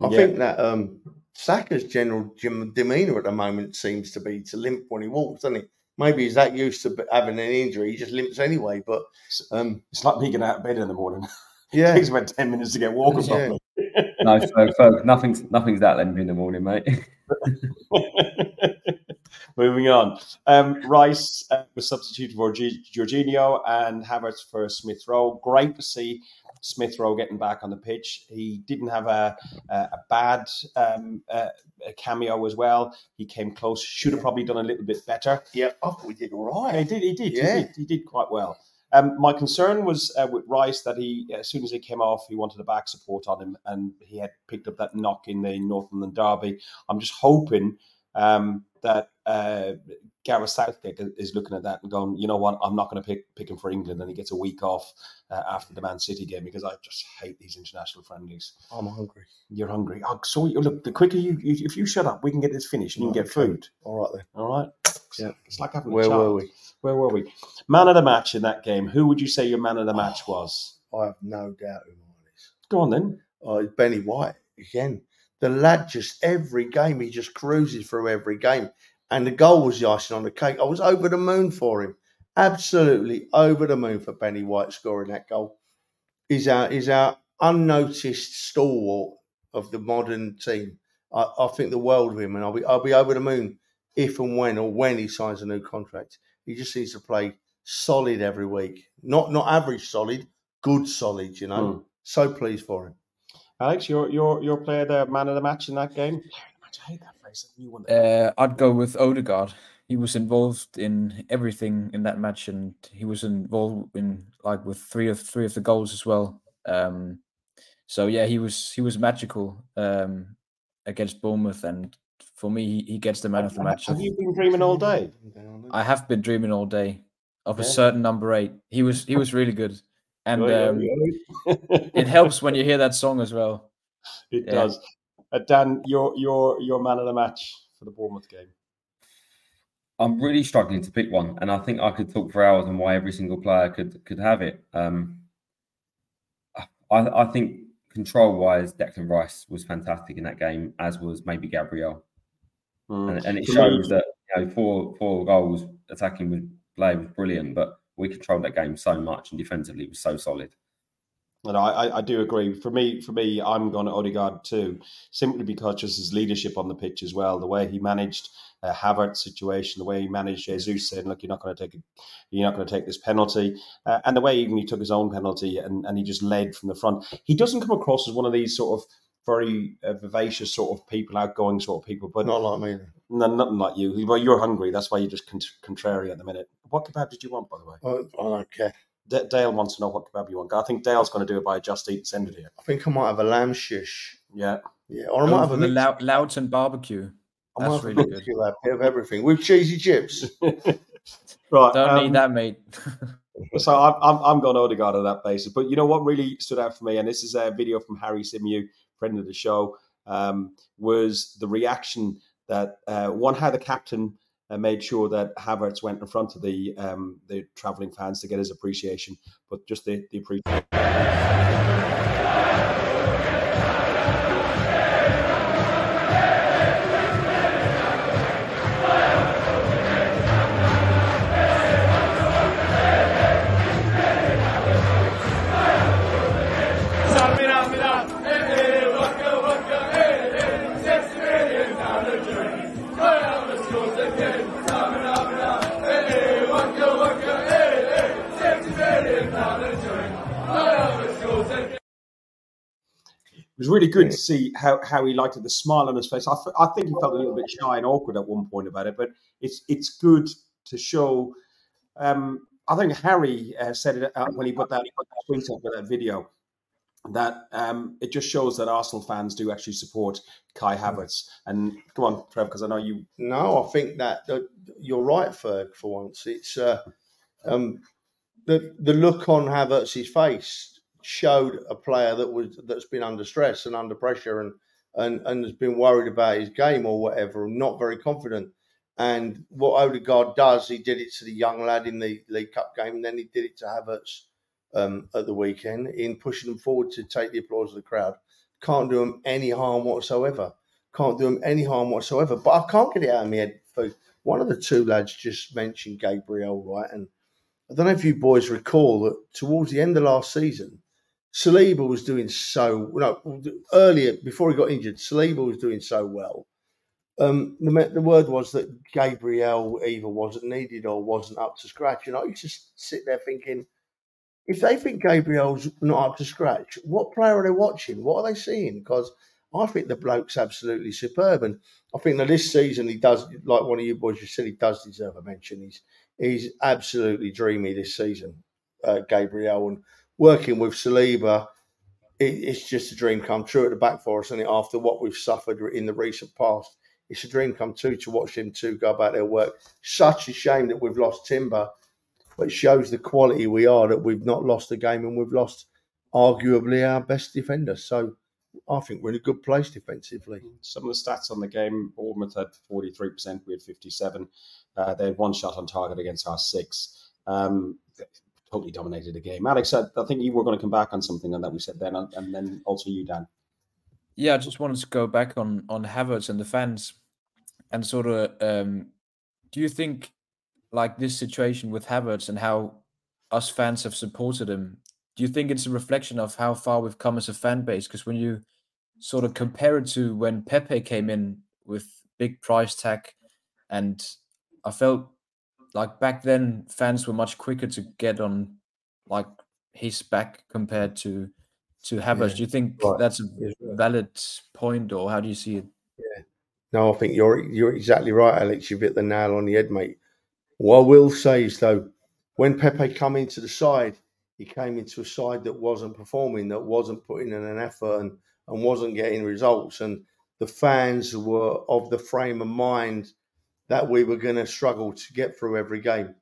I Yeah. think that um, Saka's general demeanour at the moment seems to be to limp when he walks, doesn't he? Maybe he's that used to having an injury, he just limps anyway. But um, It's like me getting out of bed in the morning. yeah, It takes about ten minutes to get walking Yeah. properly. no, Ferg, Ferg, nothing's nothing's that lengthy in the morning, mate. Moving on. Um, Rice uh, was substituted for G- Jorginho and Havertz for Smith Rowe. Great to see Smith Rowe getting back on the pitch. He didn't have a, a, a bad um, uh, a cameo as well. He came close. Should have probably done a little bit better. Yeah, I thought we did all right. He did. He did. Yeah. He did, he did quite well. Um, my concern was uh, with Rice that he, as soon as he came off, he wanted a back support on him, and he had picked up that knock in the North London derby. I'm just hoping um, that uh, Gareth Southgate is looking at that and going, you know what, I'm not going to pick pick him for England, and he gets a week off uh, after the Man City game because I just hate these international friendlies. I'm hungry. You're hungry. Oh, so you- look, the quicker you, you, if you shut up, we can get this finished and you can get Okay. food. All right then. All right. Yeah. It's like having a Where were we? Where were we? Man of the match in that game. Who would you say your man of the match was? I have no doubt who mine is. Go on then. Oh, it's Benny White again. The lad just every game he just cruises through every game, and the goal was the icing on the cake. I was over the moon for him, absolutely over the moon for Benny White scoring that goal. He's our he's our unnoticed stalwart of the modern team. I, I think the world of him, and I'll be I'll be over the moon if and when or when he signs a new contract. He just needs to play solid every week, not not average solid, good solid. You know, Hmm. so pleased for him. Alex, your your your player, the man of the match in that game. I hate that phrase. That new one. Uh, I'd go with Odegaard. He was involved in everything in that match, and he was involved in like with three of three of the goals as well. Um, so yeah, he was he was magical um, against Bournemouth, and for me, he, he gets the man of the match. Have you been dreaming all day? I have been dreaming all day of a certain number eight. He was he was really good, and Oi, oi, um, it helps when you hear that song as well. It Yeah. does. Uh, Dan, your your your man of the match for the Bournemouth game. I'm really struggling to pick one, and I think I could talk for hours on why every single player could could have it. Um, I, I think control wise, Declan Rice was fantastic in that game, as was maybe Gabriel, Hmm. and, and it shows that you know four four goals attacking with play was brilliant, but we controlled that game so much, and defensively was so solid. And I, I, do agree. For me, for me, I'm going to Odegaard too, simply because just his leadership on the pitch as well, the way he managed uh, Havertz's situation, the way he managed Jesus saying, "Look, you're not going to take, a, you're not going to take this penalty," uh, and the way even he took his own penalty and, and he just led from the front. He doesn't come across as one of these sort of very uh, vivacious sort of people, outgoing sort of people, but Not like me. No, nothing like you. Well, you're hungry. That's why you're just con- contrary at the minute. What kebab did you want, by the way? I, I don't care. D- Dale wants to know what kebab you want. I think Dale's going to do it by just eat and send it here. I think I might have a lamb shish. Yeah. Yeah, or I Go might have a the mix. Lou- Loughton barbecue. I might That's have a really good. of that, bit of everything with cheesy chips. right. Don't um, need that, mate. So I'm, I'm, I'm going Odegaard on that basis. But you know what really stood out for me, and this is a video from Harry Simew, friend of the show, um, was the reaction that uh, one, how the captain uh, made sure that Havertz went in front of the um, the travelling fans to get his appreciation, but just the, the appreciation. Was really good to see how, how he liked it, the smile on his face. I, f- I think he felt a little bit shy and awkward at one point about it, but it's it's good to show. Um, I think Harry uh, said it uh, when he put that tweet up with that video that um, it just shows that Arsenal fans do actually support Kai Havertz. And come on, Trev, because I know you. No, I think that, that you're right, Ferg. For once, it's uh, um, the the look on Havertz's face showed a player that was that's been under stress and under pressure and and and has been worried about his game or whatever, and not very confident. And what Odegaard does, he did it to the young lad in the League Cup game, and then he did it to Havertz um, at the weekend in pushing them forward to take the applause of the crowd. Can't do them any harm whatsoever. Can't do them any harm whatsoever. But I can't get it out of my head. One of the two lads just mentioned Gabriel, right? And I don't know if you boys recall that towards the end of last season, Saliba was doing so no earlier before he got injured. Saliba was doing so well. Um, the, the word was that Gabriel either wasn't needed or wasn't up to scratch, and I used to sit there thinking, if they think Gabriel's not up to scratch, what player are they watching? What are they seeing? Because I think the bloke's absolutely superb, and I think that this season he does, like one of you boys just said, he does deserve a mention. He's he's absolutely dreamy this season, uh, Gabriel, and working with Saliba, it, it's just a dream come true at the back for us. And after what we've suffered in the recent past, it's a dream come true to watch them two go about their work. Such a shame that we've lost Timber, but it shows the quality we are that we've not lost a game and we've lost arguably our best defender. So I think we're in a good place defensively. Some of the stats on the game: Bournemouth had forty three percent, we had fifty seven. Uh, they had one shot on target against our six. Um, totally dominated the game. Alex, I, I, think you were going to come back on something on that we said then, and then also you, Dan. Yeah, I just wanted to go back on on Havertz and the fans, and sort of, um, do you think like this situation with Havertz and how us fans have supported him? Do you think it's a reflection of how far we've come as a fan base? Because when you sort of compare it to when Pepe came in with big price tag, and I felt like back then fans were much quicker to get on like his back compared to to Havertz. Yeah, do you think right. that's a valid point, or how do you see it? Yeah, no, I think you're you're exactly right, Alex. You've hit the nail on the head, mate. What I will say is though, when Pepe come into the side, he came into a side that wasn't performing, that wasn't putting in an effort, and and wasn't getting results, and the fans were of the frame of mind that we were going to struggle to get through every game.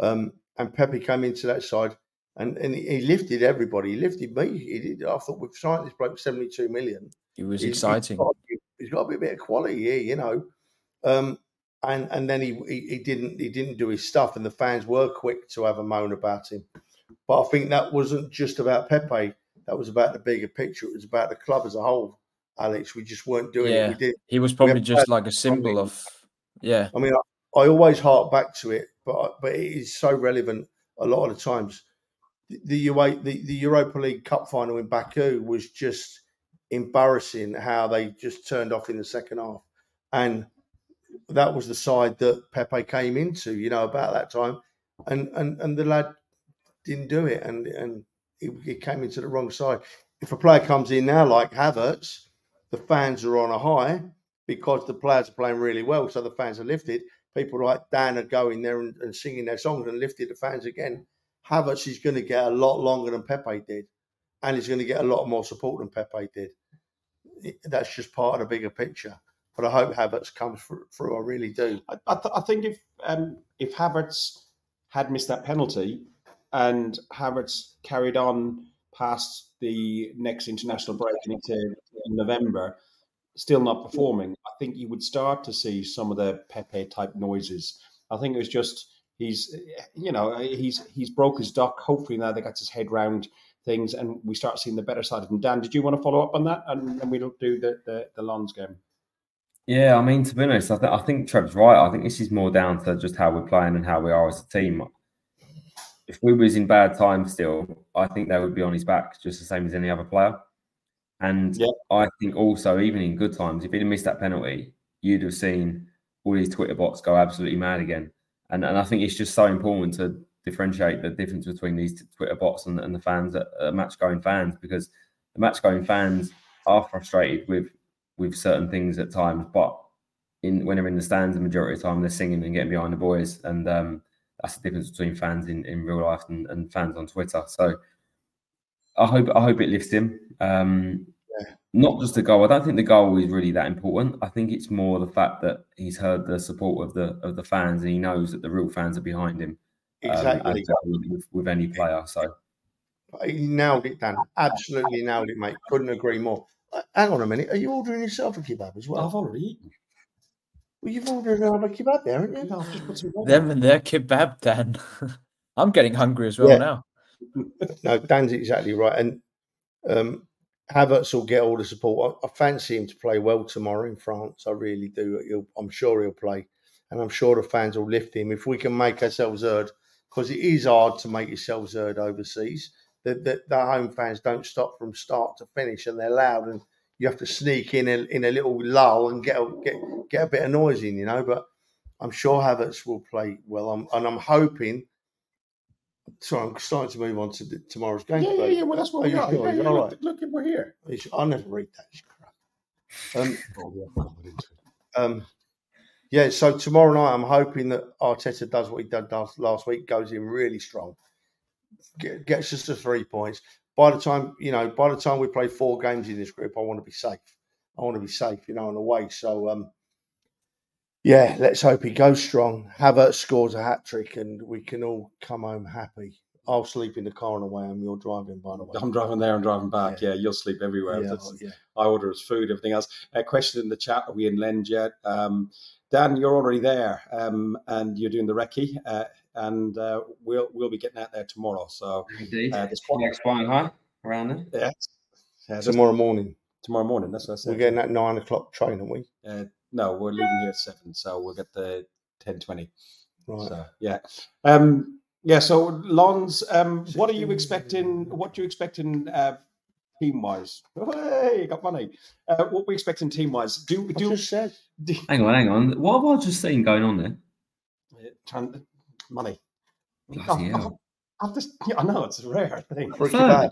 Um, and Pepe came into that side and, and he lifted everybody. He lifted me. He did. I thought we've signed this bloke 72 million. It was he's, exciting. He's got, he's got, a bit of quality here, you know. Um, and and then he, he, he didn't he didn't do his stuff, and the fans were quick to have a moan about him. But I think that wasn't just about Pepe. That was about the bigger picture. It was about the club as a whole. Alex, we just weren't doing yeah. it. We did. He was probably just like a symbol of yeah. I mean, I, I, always hark back to it, but but it is so relevant a lot of the times. The the, the, the Europa League Cup final in Baku was just embarrassing how they just turned off in the second half, and that was the side that Pepe came into. You know, about that time, and and and the lad didn't do it, and and he, he came into the wrong side. If a player comes in now like Havertz, the fans are on a high because the players are playing really well, so the fans are lifted. People like Dan are going there and, and singing their songs and lifted the fans again. Havertz is going to get a lot longer than Pepe did, and he's going to get a lot more support than Pepe did. That's just part of the bigger picture. But I hope Havertz comes through. I really do. I, I, th- I think if um, if Havertz had missed that penalty and Havertz carried on past the next international break into November, still not performing, I think you would start to see some of the Pepe type noises. I think it was just he's you know he's he's broke his duck. Hopefully now they got his head round things and we start seeing the better side of him. Dan, did you want to follow up on that and then we'll do the the, the Lens game? Yeah, I mean to be honest, I, th- I think Trev's right. I think this is more down to just how we're playing and how we are as a team. If we was in bad times still, I think they would be on his back just the same as any other player. And yep. I think also, even in good times, if he'd have missed that penalty, you'd have seen all these Twitter bots go absolutely mad again. And and I think it's just so important to differentiate the difference between these Twitter bots and, and the fans, that uh, match going fans, because the match going fans are frustrated with with certain things at times, but in when they're in the stands, the majority of the time they're singing and getting behind the boys, and um, that's the difference between fans in, in real life and, and fans on Twitter. So I hope I hope it lifts him. Um, yeah. Not just the goal. I don't think the goal is really that important. I think it's more the fact that he's heard the support of the of the fans and he knows that the real fans are behind him. Um, exactly. Um, with, with, any player. So he nailed it, Dan. Absolutely nailed it, mate. Couldn't agree more. Uh, hang on a minute. Are you ordering yourself a kebab as well? I've already eaten. Well, you've ordered another kebab there, haven't you? No, I've just put some. Them and their kebab, Dan. I'm getting hungry as well yeah. now no, Dan's exactly right. And um, Havertz will get all the support. I, I, fancy him to play well tomorrow in France. I really do. He'll, I'm sure he'll play. And I'm sure the fans will lift him. If we can make ourselves heard, because it is hard to make yourselves heard overseas, the, the, the home fans don't stop from start to finish, and they're loud, and you have to sneak in a, in a little lull and get a, get get a bit of noise in, you know. But I'm sure Havertz will play well, I'm, and I'm hoping. Sorry, I'm starting to move on to the, tomorrow's game. Yeah, yeah, yeah. Well, that's what Are we got. sure? Yeah, yeah, All look, right. look, we're here. I never read that crap. Um, yeah, I'm not into it. um, yeah, so tomorrow night, I'm hoping that Arteta does what he did last, week, goes in really strong, get, gets us to three points. By the time you know, by the time we play four games in this group, I want to be safe. I want to be safe, you know, on the way. So, um, yeah, let's hope he goes strong. Havertz scores a hat trick, and we can all come home happy. I'll sleep in the car on the way home. You're driving, by the way. I'm driving there and driving back. Yeah. Yeah, you'll sleep everywhere. yeah, That's- yeah. I order his food, everything else. A question in the chat: Are we in Lens yet? Um, Dan, you're already there, um, and you're doing the recce, uh, and uh, we'll we'll be getting out there tomorrow. So Indeed. uh, this Flags flying high around there. yeah, yeah, this- Tomorrow morning, tomorrow morning. That's what I said. we're getting that nine o'clock train, aren't we? Uh, no, we're leaving here at seven, so we'll get the ten twenty. Right. So yeah, um, yeah. So Lens, um, what are you expecting? What do you expecting uh, team wise? Hey, got money. Uh, what we expecting team wise? Do I do, just said. do Hang on, hang on. What have I just seen going on there? tran- money? Bloody Oh, hell. I've just, yeah, I know it's a rare thing. Freaky Third,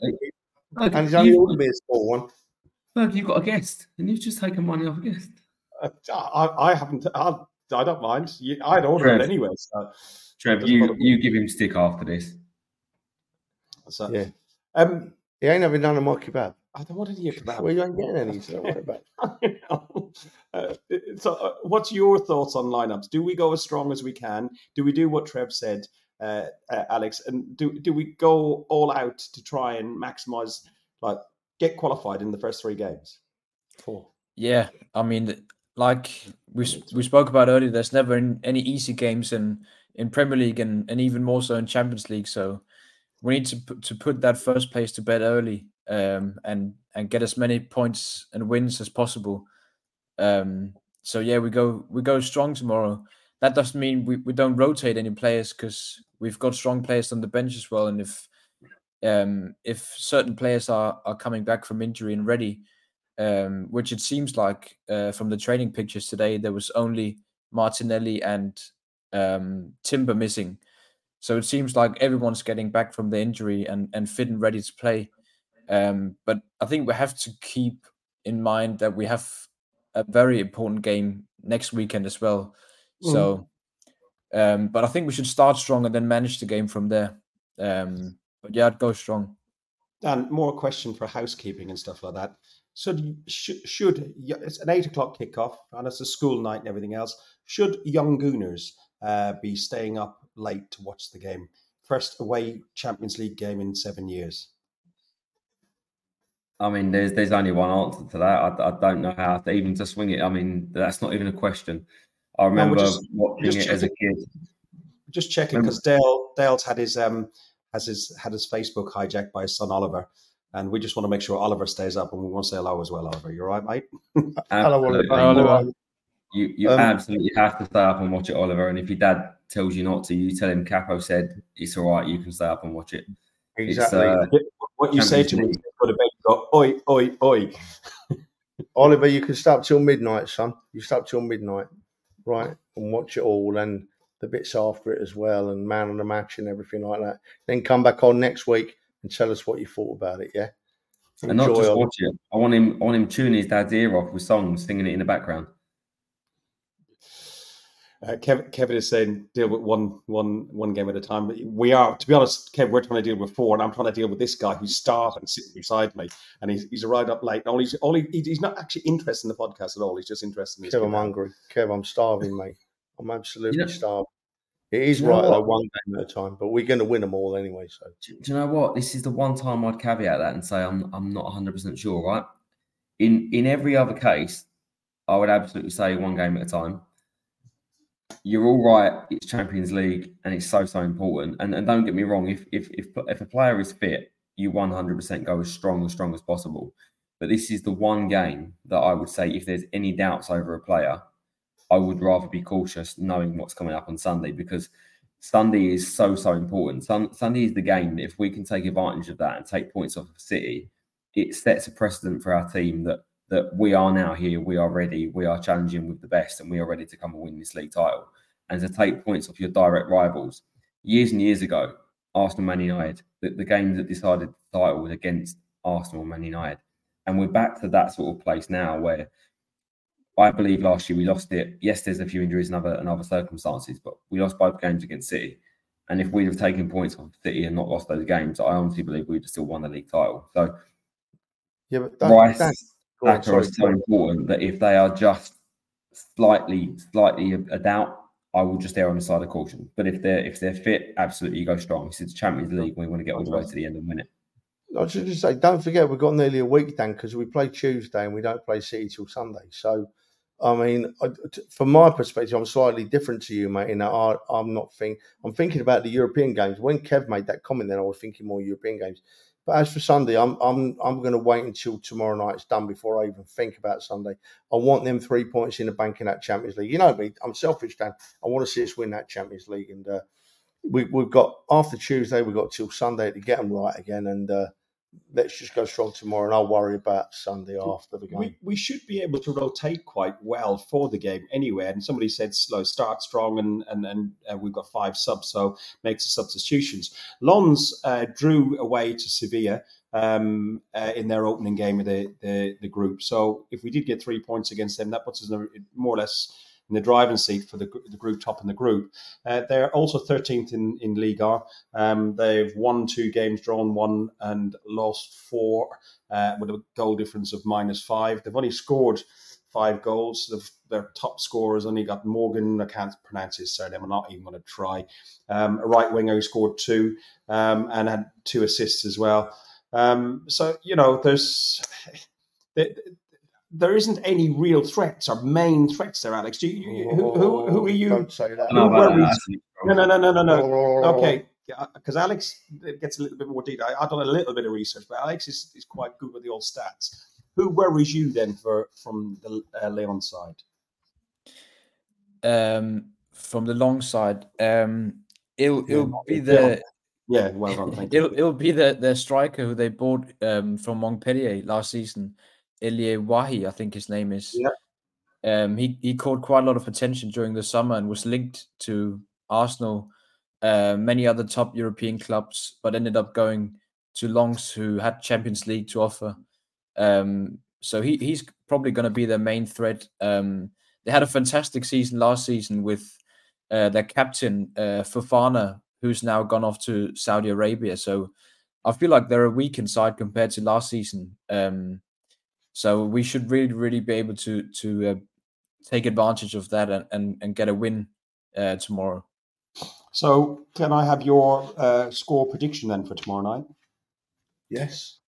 bad. And it's only you've, ordered me a small one. Ferg, you've got a guest, and you've just taken money off a guest. Uh, I, I haven't. I, I don't mind. You- I'd order Trev. it anyway. So, Trev, Doesn't you, you give him stick after this. so Yeah. um, He ain't having none of my kebab. I don't want any kebab. Well, you ain't getting any, so don't worry about it. uh, so, uh, what's your thoughts on lineups? Do we go as strong as we can? Do we do what Trev said, uh, uh, Alex? And do do we go all out to try and maximize, like, get qualified in the first three games? Four. Yeah, I mean, like we we spoke about earlier, there's never any easy games in in Premier League and, and even more so in Champions League. So we need to put, to put that first place to bed early um, and and get as many points and wins as possible. Um, so yeah, we go we go strong tomorrow. That doesn't mean we, we don't rotate any players because we've got strong players on the bench as well. And if um, if certain players are are coming back from injury and ready, um, which it seems like uh, from the training pictures today, there was only Martinelli and um, Timber missing. So it seems like everyone's getting back from the injury and, and fit and ready to play. Um, but I think we have to keep in mind that we have a very important game next weekend as well. So, um, but I think we should start strong and then manage the game from there. Um, but yeah, I'd go strong. Dan, more a question for housekeeping and stuff like that. Should you- should, should it's an eight o'clock kickoff and it's a school night and everything else? Should young Gooners uh, be staying up late to watch the game? First away Champions League game in seven years. I mean, there's there's only one answer to that. I, I don't know how to even to swing it. I mean, that's not even a question. I remember just- watching just it as a kid. Just checking because Dale Dale's had his um has his had his Facebook hijacked by his son Oliver, and we just want to make sure Oliver stays up, and we want to say hello as well, Oliver. You're right, mate. Hello, Oliver. Oliver. You you Um, absolutely have to stay up and watch it, Oliver. And if your dad tells you not to, you tell him Capo said it's all right. You can stay up and watch it. Exactly. uh, What you say to me, him, go to bed, you go oi oi oi. Oliver, you can stay up till midnight, son. You stay up till midnight, right, and watch it all and the bits after it as well, and man on the match and everything like that. Then come back on next week and tell us what you thought about it. Yeah, and not just Oliver. watch it. I want him. I want him tuning his dad's ear off with songs, singing it in the background. Uh, Kevin, Kevin is saying deal with one, one, one game at a time. We are, to be honest, Kev. We're trying to deal with four, and I'm trying to deal with this guy who's starving sitting beside me, and he's he's arrived up late. All he's all he, he's not actually interested in the podcast at all. He's just interested in his. Kev, I'm hungry. Kev, I'm starving, mate. I'm absolutely You know- starving. It is You know right, what? one game at a time, but we're going to win them all anyway. So Do, do you know what? This is the one time I'd caveat that and say I'm I'm not 100 percent sure. Right? In in every other case, I would absolutely say one game at a time. You're all right. It's Champions League and it's so so important. And and don't get me wrong. If if if if a player is fit, you 100 percent go as strong as strong as possible. But this is the one game that I would say if there's any doubts over a player, I would rather be cautious knowing what's coming up on Sunday because Sunday is so so important. Sun, Sunday is the game. If we can take advantage of that and take points off of City, it sets a precedent for our team that that we are now here, we are ready, we are challenging with the best, and we are ready to come and win this league title. And to take points off your direct rivals. Years and years ago, Arsenal, Man United, the, the games that decided the title was against Arsenal, and Man United, and we're back to that sort of place now where I believe last year we lost it. Yes, there's a few injuries and other and other circumstances, but we lost both games against City. And if we'd have taken points off City and not lost those games, I honestly believe we'd have still won the league title. So Yeah, but Rice, that, on, Saka sorry. is so important that if they are just slightly, slightly a, a doubt, I will just err on the side of caution. But if they're if they're fit, absolutely go strong. It's the Champions League. We want to get all the way to the end and win it. I should just say, don't forget we've got nearly a week, Dan, because we play Tuesday and we don't play City till Sunday. So, I mean, I, t- from my perspective, I'm slightly different to you, mate. In that I, I'm not think I'm thinking about the European games. When Kev made that comment, then I was thinking more European games. But as for Sunday, I'm I'm I'm going to wait until tomorrow night's done before I even think about Sunday. I want them three points in the bank in that Champions League. You know me, I'm selfish, Dan. I want to see us win that Champions League, and uh, we, we've got after Tuesday, we've got till Sunday to get them right again, and uh, let's just go strong tomorrow, and I'll worry about Sunday after the game. We, we should be able to rotate quite well for the game anyway. And somebody said slow start strong, and and and uh, we've got five subs, so makes the substitutions. Lens uh, drew away to Sevilla um, uh, in their opening game of the, the the group. So if we did get three points against them, that puts us in a, more or less in the driving seat for the, the group top in the group. Uh, they're also 13th in, in Liga. Um, they've won two games, drawn one, and lost four uh, with a goal difference of minus five. They've only scored five goals. Their top scorers only got Morgan. I can't pronounce his surname. I'm not even going to try. Um, a right winger who scored two um, and had two assists as well. Um, so you know, there's there, there isn't any real threats or main threats there, Alex. Do you, you- who, who, who are you? Don't say that. I know that. No, no, no, no, no, no. Oh. Okay, because Alex gets a little bit more detail. I- I've done a little bit of research, but Alex is, is quite good with the old stats. Who worries you then for from the uh, Leon side? Um, from the long side, um, it'll it'll be the Yeah, well done. Thank you. it'll it'll be the the striker who they bought um from Montpellier last season, Elye Wahi, I think his name is. Yeah. Um, he he caught quite a lot of attention during the summer and was linked to Arsenal, uh, many other top European clubs, but ended up going to Lens, who had Champions League to offer. Um, so he he's probably going to be their main threat. Um, they had a fantastic season last season with uh, their captain uh, Fofana, who's now gone off to Saudi Arabia. So I feel like they're a weakened side compared to last season. Um, so we should really, really be able to to uh, take advantage of that and and, and get a win uh, tomorrow. So, can I have your uh, score prediction then for tomorrow night? Yes.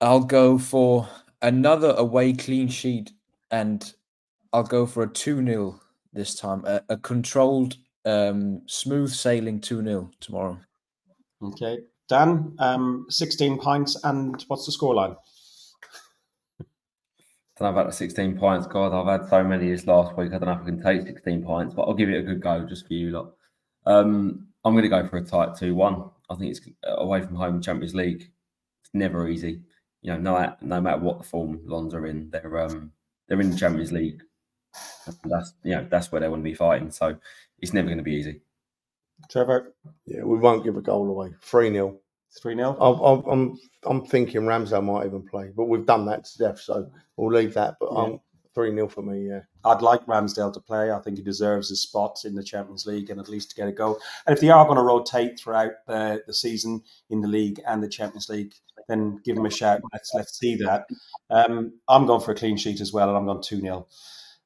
I'll go for another away clean sheet, and I'll go for a two 0 this time. A, a controlled, um, smooth sailing two 0 tomorrow. Okay, Dan, um, sixteen pints, and what's the scoreline? Don't know about the 16 points. God, I've had so many this last week. I don't know if I can take 16 points, but I'll give it a good go just for you lot. Um, I'm going to go for a tight 2 1. I think it's uh, away from home Champions League. It's never easy. You know, no, no matter what the form Lens are in, they're um, they're in the Champions League. That's you know that's where they want to be fighting. So it's never going to be easy. Trevor, Yeah, we won't give a goal away. 3 0. Three 0 I'm, I'm, I'm, I'm thinking Ramsdale might even play, but we've done that to death, so we'll leave that. But Yeah. um, 3 0 for me, yeah. I'd like Ramsdale to play. I think he deserves his spot in the Champions League and at least to get a go. And if they are going to rotate throughout the, the season in the league and the Champions League, then give him a shout. Let's let's see that. Um, I'm going for a clean sheet as well, and I'm going two 0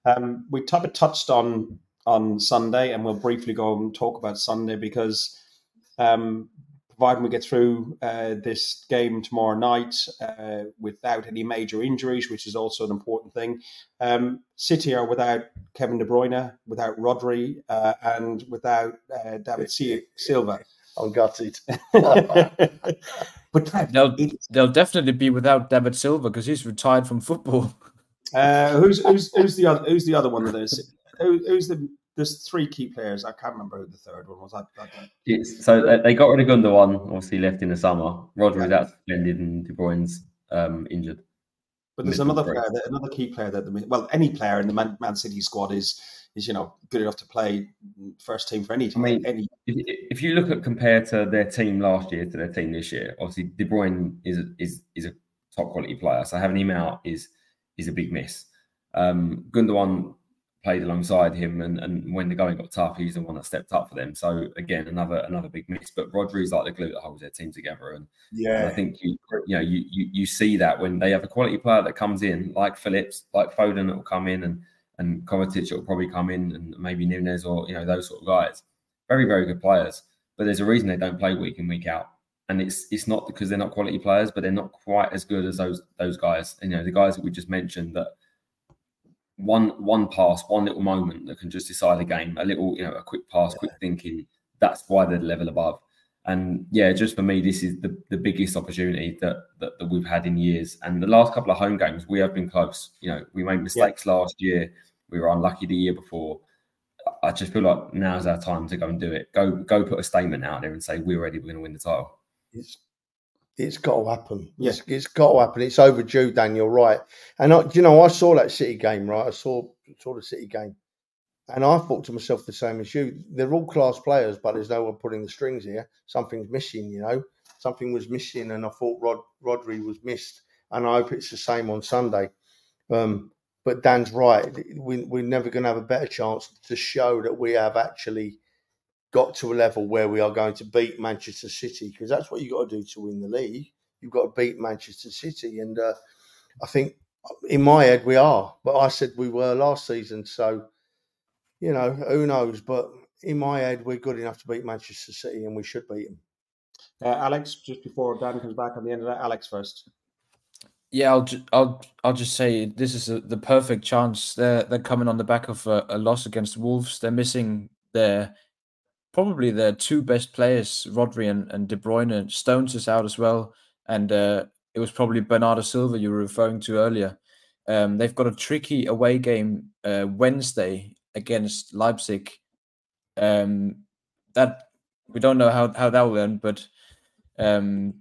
um, We t- touched on on Sunday, and we'll briefly go and talk about Sunday because. Um, Providing we get through uh, this game tomorrow night uh, without any major injuries, which is also an important thing, um, City are without Kevin De Bruyne, without Rodri, uh, and without uh, David Silva. I'm gutted. but Trev, They'll it- they'll definitely be without David Silva because he's retired from football. uh, who's who's who's the other who's the other one that is who, who's the there's three key players. I can't remember who the third one was. I, I so they- got rid of Gundogan, obviously left in the summer. Rodri's out suspended and De Bruyne's um, injured. But there's another player, that, another key player that the well, any player in the Man, Man City squad is is you know good enough to play first team for any team. mean, any If, if you look at compared to their team last year to their team this year, obviously De Bruyne is is is a top quality player. So having him out is is a big miss. Um, Gundogan played alongside him, and, and when the going got tough, he's the one that stepped up for them. So again, another another big miss. But Rodri is like the glue that holds their team together, and And I think you you know you, you you see that when they have a quality player that comes in like Phillips, like Foden that will come in and and Kovacic will probably come in and maybe Nunes or you know those sort of guys. Very very good players, but there's a reason they don't play week in week out, and it's it's not because they're not quality players, but they're not quite as good as those those guys. And, you know the guys that we just mentioned that one one pass, one little moment that can just decide a game, a little you know a quick pass, quick thinking. That's why they're the level above. And yeah, just for me, this is the, the biggest opportunity that, that that we've had in years. And the last couple of home games, we have been close. You know, we made mistakes last year. We were unlucky the year before. I just feel like now's our time to go and do it. Go go put a statement out there and say we're ready. We're going to win the title. It's it's got to happen. Yeah. It's, it's got to happen. It's overdue, Dan. You're right. And I, you know, I saw that City game, right? I saw saw the City game, and I thought to myself the same as you. They're all class players, but there's no one pulling the strings here. Something's missing, you know. Something was missing, and I thought Rod Rodri was missed, and I hope it's the same on Sunday. Um, but Dan's right. We, we're never going to have a better chance to show that we have actually got to a level where we are going to beat Manchester City because that's what you've got to do to win the league. You've got to beat Manchester City, and uh, I think in my head we are. But I said we were last season, so you know who knows. But in my head, we're good enough to beat Manchester City, and we should beat them. uh, Alex, just before Dan comes back on the end of that, Alex first. Yeah, I'll ju- I'll I'll just say this is a, the perfect chance. They're they're coming on the back of a, a loss against Wolves. They're missing their probably their two best players, Rodri and, and De Bruyne. Stones is out as well, and uh, it was probably Bernardo Silva you were referring to earlier. Um, they've got a tricky away game uh, Wednesday against Leipzig. Um, that we don't know how, how that will end, but um,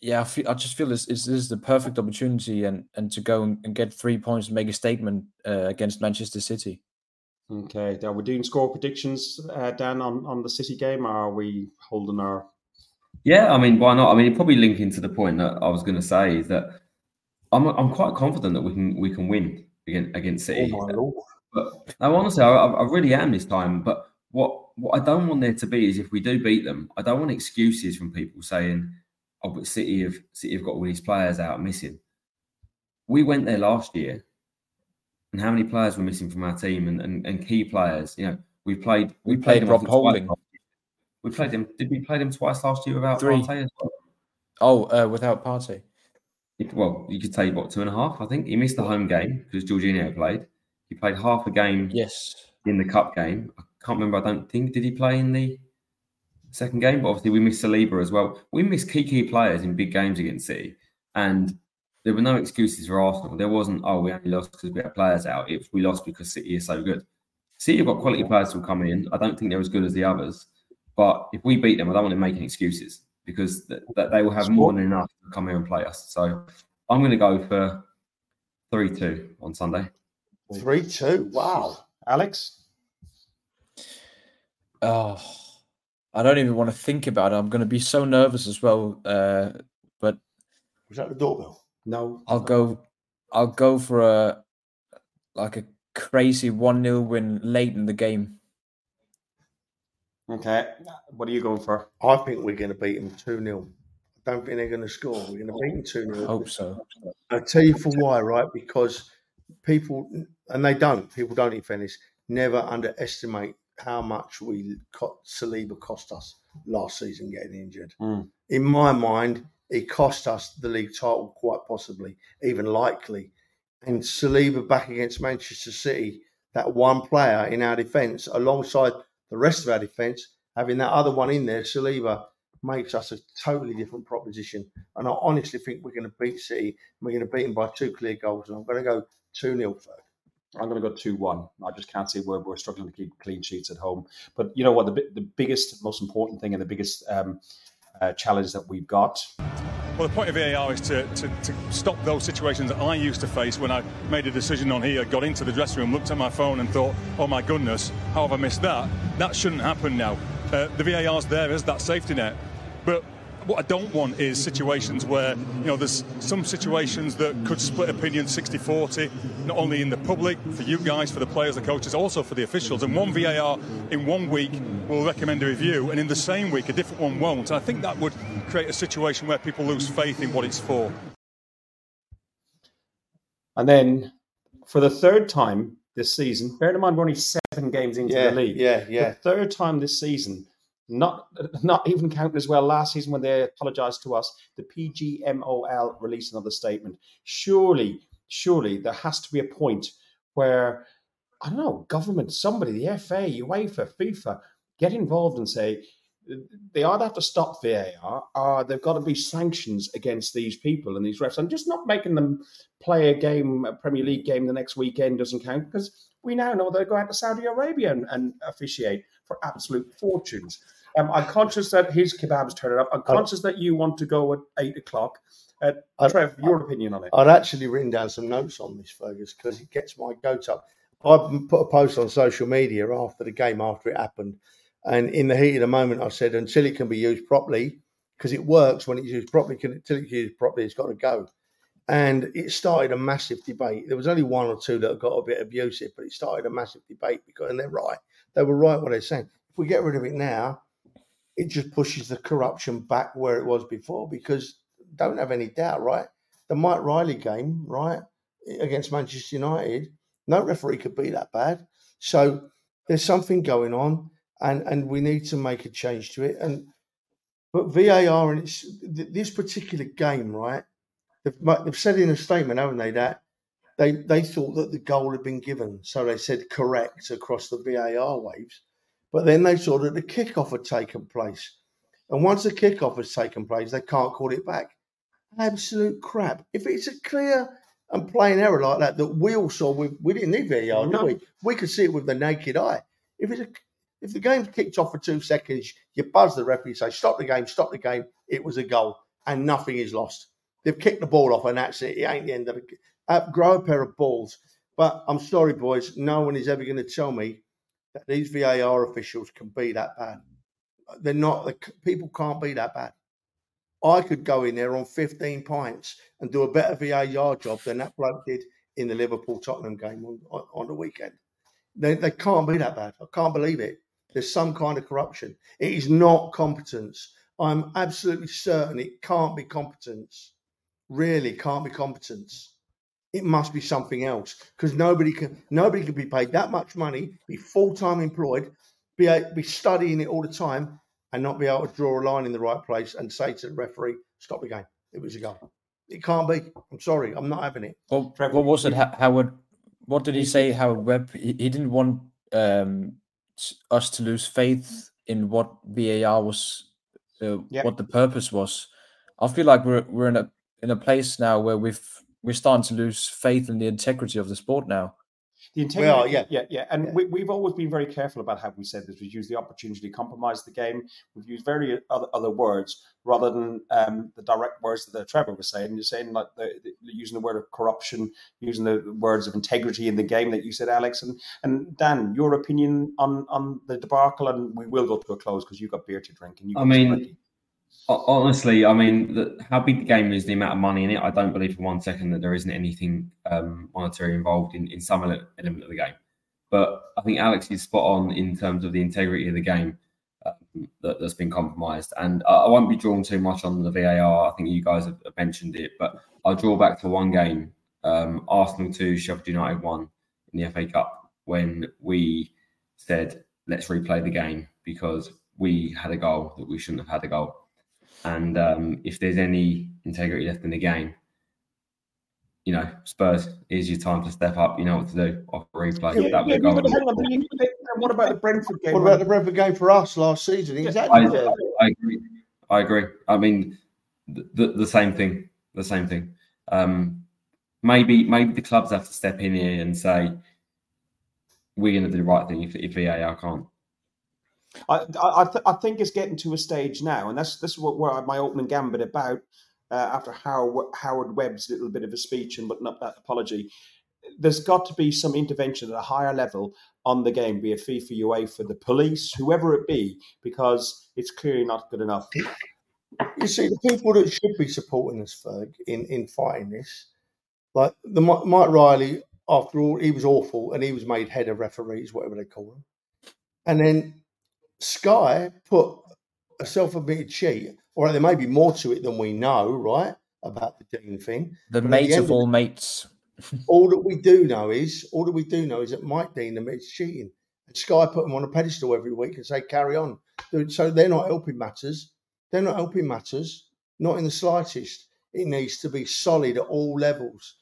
yeah, I, feel, I just feel this, this is the perfect opportunity and, and to go and, get three points and make a statement uh, against Manchester City. Okay, are we doing score predictions, uh, Dan, on, on the City game, or are we holding our? Yeah, I mean, why not? I mean, probably linking to the point that I was going to say is that I'm I'm quite confident that we can we can win against against City. Oh my lord! But no, honestly, I, I really am this time. But what what I don't want there to be is if we do beat them, I don't want excuses from people saying, "Oh, but City have City have got all these players out missing." We went there last year, and how many players were missing from our team and, and, and key players? You know, we played We played played Rob twice Holding. We played them. Did we play them twice last year without Three. Partey as well? Oh, uh, without Partey. You could- Well, you could say what two and a half. I think he missed the home game because Jorginho played. He played half a game Yes. in the cup game. I can't remember. I don't think did he play in the second game. But obviously, we missed Saliba as well. We missed key key players in big games against City, and there were no excuses for Arsenal. There wasn't. Oh, we only lost because we had players out. It was, we lost because City is so good. City have got quality players who come in. I don't think they're as good as the others. But if we beat them, I don't want them making excuses because th- that they will have more than enough to come here and play us. So I'm going to go for three two on Sunday. Three two. Wow. Alex? Oh, I don't even want to think about it. I'm going to be so nervous as well. Uh, but Was that the doorbell? No. I'll go. I'll go for a like a crazy one 0 win late in the game. Okay. What are you going for? I think we're going to beat them 2 0. I don't think they're going to score. We're going to beat them 2 0. Hope so. I'll tell you for why, right? Because people, and they don't, people don't, in fairness, never underestimate how much we co- Saliba cost us last season getting injured. Mm. In my mind, it cost us the league title quite possibly, even likely. And Saliba back against Manchester City, that one player in our defence, alongside the rest of our defence, having that other one in there, Saliba, makes us a totally different proposition. And I honestly think we're going to beat City. We're going to beat them by two clear goals. And I'm going to go 2 0 for I'm going to go two one. I just can't see where we're struggling to keep clean sheets at home. But you know what? The the biggest, most important thing, and the biggest um, uh, challenge that we've got. Well, the point of VAR is to, to, to, stop those situations that I used to face when I made a decision on here, got into the dressing room, looked at my phone, and thought, "Oh my goodness, how have I missed that?" That shouldn't happen now. Uh, the VAR's there as that safety net, but what I don't want is situations where, you know, there's some situations that could split opinion 60 40, not only in the public, for you guys, for the players, the coaches, also for the officials. And one VAR in one week will recommend a review, and in the same week, a different one won't. And I think that would create a situation where people lose faith in what it's for. And then for the third time this season, bear in mind we're only seven games into yeah, the league. Yeah, yeah. The third time this season, not not even counting as well last season when they apologised to us. The PGMOL released another statement. Surely, surely there has to be a point where I don't know, government, somebody, the FA, UEFA, FIFA, get involved and say they either have to stop VAR or they've got to be sanctions against these people and these refs, and just not making them play a game, a Premier League game the next weekend doesn't count because we now know they'll go out to Saudi Arabia and, and officiate for absolute fortunes. Um, I'm conscious that his kebabs turning up. I'm conscious that you want to go at eight o'clock. Uh, I- Trev, your opinion on it? I'd actually written down some notes on this, Fergus, because it gets my goat up. I put a post on social media after the game, after it happened, and in the heat of the moment, I said, until it can be used properly, because it works when it's used properly, can, until it's used properly, it's got to go. And it started a massive debate. There was only one or two that got a bit abusive, but it started a massive debate because, and they're right. They were right what they're saying. If we get rid of it now, it just pushes the corruption back where it was before because don't have any doubt, right? The Mike Riley game, right, against Manchester United, no referee could be that bad. So there's something going on, and and we need to make a change to it. And but VAR and it's this particular game, right? They've, they've said in a statement, haven't they, that they they thought that the goal had been given, so they said correct across the VAR waves. But then they saw that the kickoff had taken place. And once the kickoff has taken place, they can't call it back. Absolute crap. If it's a clear and plain error like that that we all saw, we, we didn't need VAR, No. did we? We could see it with the naked eye. If it's a, if the game's kicked off for two seconds, you buzz the referee, say stop the game, stop the game. It was a goal, and nothing is lost. They've kicked the ball off, and that's it. It ain't the end of the. Grow a pair of balls. But I'm sorry, boys. No one is ever going to tell me that these VAR officials can be that bad. They're not. The people can't be that bad. I could go in there on 15 pints and do a better VAR job than that bloke did in the Liverpool Tottenham game on, on, on the weekend. They, they can't be that bad. I can't believe it. There's some kind of corruption. It is not competence. I'm absolutely certain it can't be competence. Really can't be competence. It must be something else because nobody can nobody can be paid that much money, be full time employed, be a- be studying it all the time, and not be able to draw a line in the right place and say to the referee, "Stop the game. It was a goal." It can't be. I'm sorry. I'm not having it. Well, Trevor, what was it? Ho- Howard? What did he say? Howard Webb? He, he didn't want um, us to lose faith in what VAR was, uh, Yeah. what the purpose was. I feel like we're we're in a in a place now where we've we're starting to lose faith in the integrity of the sport now. The integrity, are, yeah. yeah, yeah. And Yeah. We, we've always been very careful about how we said this. We've used the opportunity to compromise the game. We've used very other, other words rather than um, the direct words that Trevor was saying. You're saying like the, the, using the word of corruption, using the words of integrity in the game that you said, Alex. And and Dan, your opinion on on the debacle, and we will go to a close because you've got beer to drink and you. I mean, plenty. Ho- Honestly, I mean, the, how big the game is, the amount of money in it, I don't believe for one second that there isn't anything um, monetary involved in, in some ele- element of the game. But I think Alex is spot on in terms of the integrity of the game um, that, that's been compromised. And I, I won't be drawn too much on the VAR. I think you guys have, have mentioned it, but I'll draw back to one game um, Arsenal 2, Sheffield United 1 in the FA Cup when we said, let's replay the game because we had a goal that we shouldn't have had a goal. And um, if there's any integrity left in the game, you know, Spurs is your time to step up. You know what to do. Off replay. Yeah, that was yeah, goal. but hang on, what about the Brentford game? What about the Brentford game for us last season? Exactly. I, I agree. I agree. I mean, the, the, the same thing. The same thing. Um, maybe maybe the clubs have to step in here and say, we're going to do the right thing if, if VAR can't. I I, th- I think it's getting to a stage now, and that's this is what where my opening gambit about uh, after Howard, Howard Webb's little bit of a speech and up that apology. There's got to be some intervention at a higher level on the game, be it FIFA, for the police, whoever it be, because it's clearly not good enough. You see, the people that should be supporting us, Ferg, in, in fighting this, like the Mike Riley, after all, he was awful and he was made head of referees, whatever they call them. And then Sky put a self-admitted cheat, or there may be more to it than we know, right, about the Dean thing. The but mates the of all mates. all that we do know is, all that we do know is that Mike Dean admits cheating. And Sky put him on a pedestal every week and say, carry on. So they're not helping matters. They're not helping matters, not in the slightest. It needs to be solid at all levels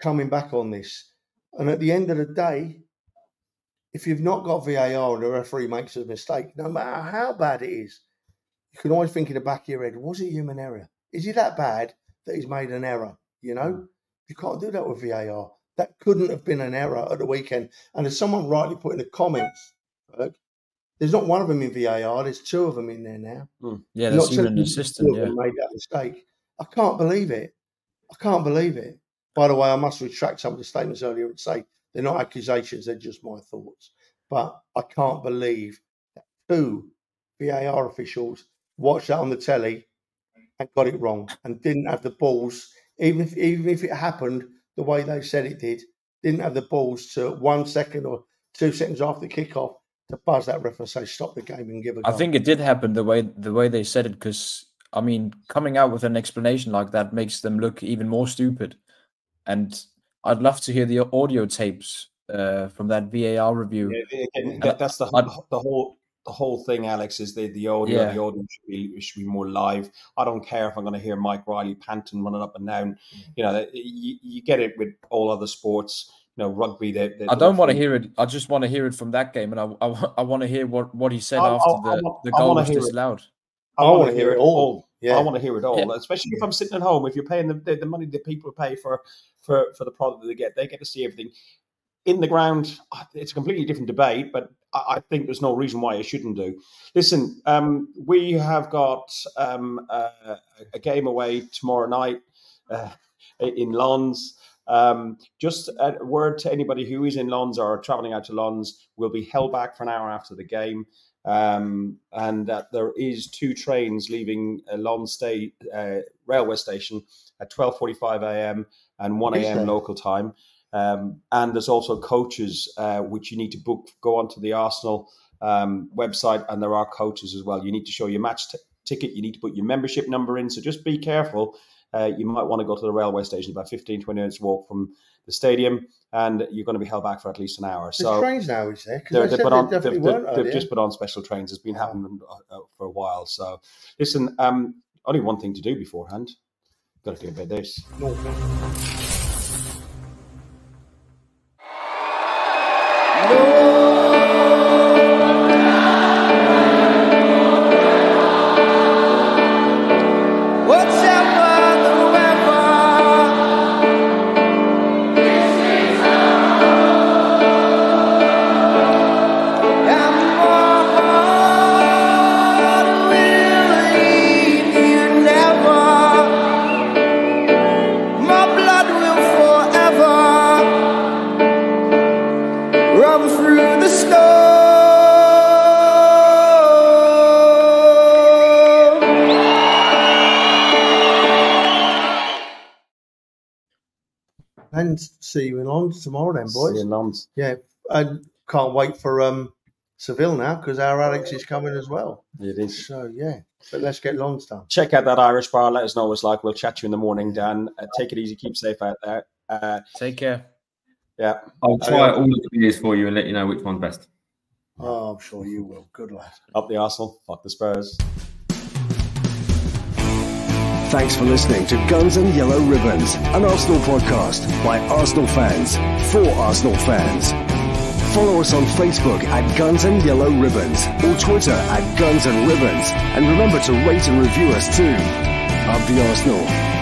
coming back on this. And at the end of the day, if you've not got VAR and the referee makes a mistake, no matter how bad it is, you can always think in the back of your head, was it human error? Is he that bad that he's made an error? You know, mm. you can't do that with VAR. That couldn't have been an error at the weekend. And as someone rightly put in the comments, there's not one of them in VAR. There's two of them in there now. Mm. Yeah, that's even an assistant. Yeah. Made that mistake. I can't believe it. I can't believe it. By the way, I must retract some of the statements earlier and say they're not accusations, they're just my thoughts. But I can't believe that two VAR officials watched that on the telly and got it wrong and didn't have the balls, even if even if it happened the way they said it did, didn't have the balls to one second or two seconds after the kickoff to buzz that ref and say stop the game and give a. I think it did happen the way the way they said it because I mean coming out with an explanation like that makes them look even more stupid, and I'd love to hear the audio tapes uh, from that VAR review. Yeah, again, that, that's the, the whole the whole thing, Alex, is the the audio. Yeah. The audio should be should be more live. I don't care if I'm going to hear Mike Riley panting, running up and down. Mm. You know, you, you get it with all other sports. You know, rugby. They, they I don't want to hear it. I just want to hear it from that game, and I I, I want to hear what, what he said I, after I, the, the goal was disallowed. I, want to hear it all. Yeah. I want to hear it all, yeah. especially if I'm sitting at home. If you're paying the, the, the money that people pay for for for the product that they get, they get to see everything in the ground, it's a completely different debate, but I think there's no reason why it shouldn't do. Listen, um, we have got um, uh, a game away tomorrow night uh, in Lens. Um, just a word to anybody who is in Lens or traveling out to Lens will be held back for an hour after the game. Um, and uh, there is two trains leaving uh, State uh, railway station at 12:45 a.m. and 1 a.m. local time. Um, and there's also coaches uh, which you need to book. Go onto the Arsenal um, website, and there are coaches as well. You need to show your match t- ticket. You need to put your membership number in. So just be careful. Uh, you might want to go to the railway station, about 15, 20 minutes walk from the stadium, and you're going to be held back for at least an hour. There's so trains now, is there? They're, they on, they've, they've, they've just put on special trains. It's been happening uh, for a while. So listen, um, only one thing to do beforehand. Got to do a tomorrow, then, boys. See you. Yeah, and can't wait for um Seville now because our Alex is coming as well. It is. So yeah, but let's get Lens done. Check out that Irish bar. Let us know what it's like. We'll chat to you in the morning, Dan. Uh, take it easy. Keep safe out there. Uh, take care. Yeah, I'll try all the beers for you and let you know which one's best. Oh, I'm sure you will. Good lad. Up the Arsenal. Fuck the Spurs. Thanks for listening to Guns and Yellow Ribbons, an Arsenal podcast by Arsenal fans for Arsenal fans. Follow us on Facebook at Guns and Yellow Ribbons or Twitter at Guns and Ribbons. And remember to rate and review us too. Up the Arsenal.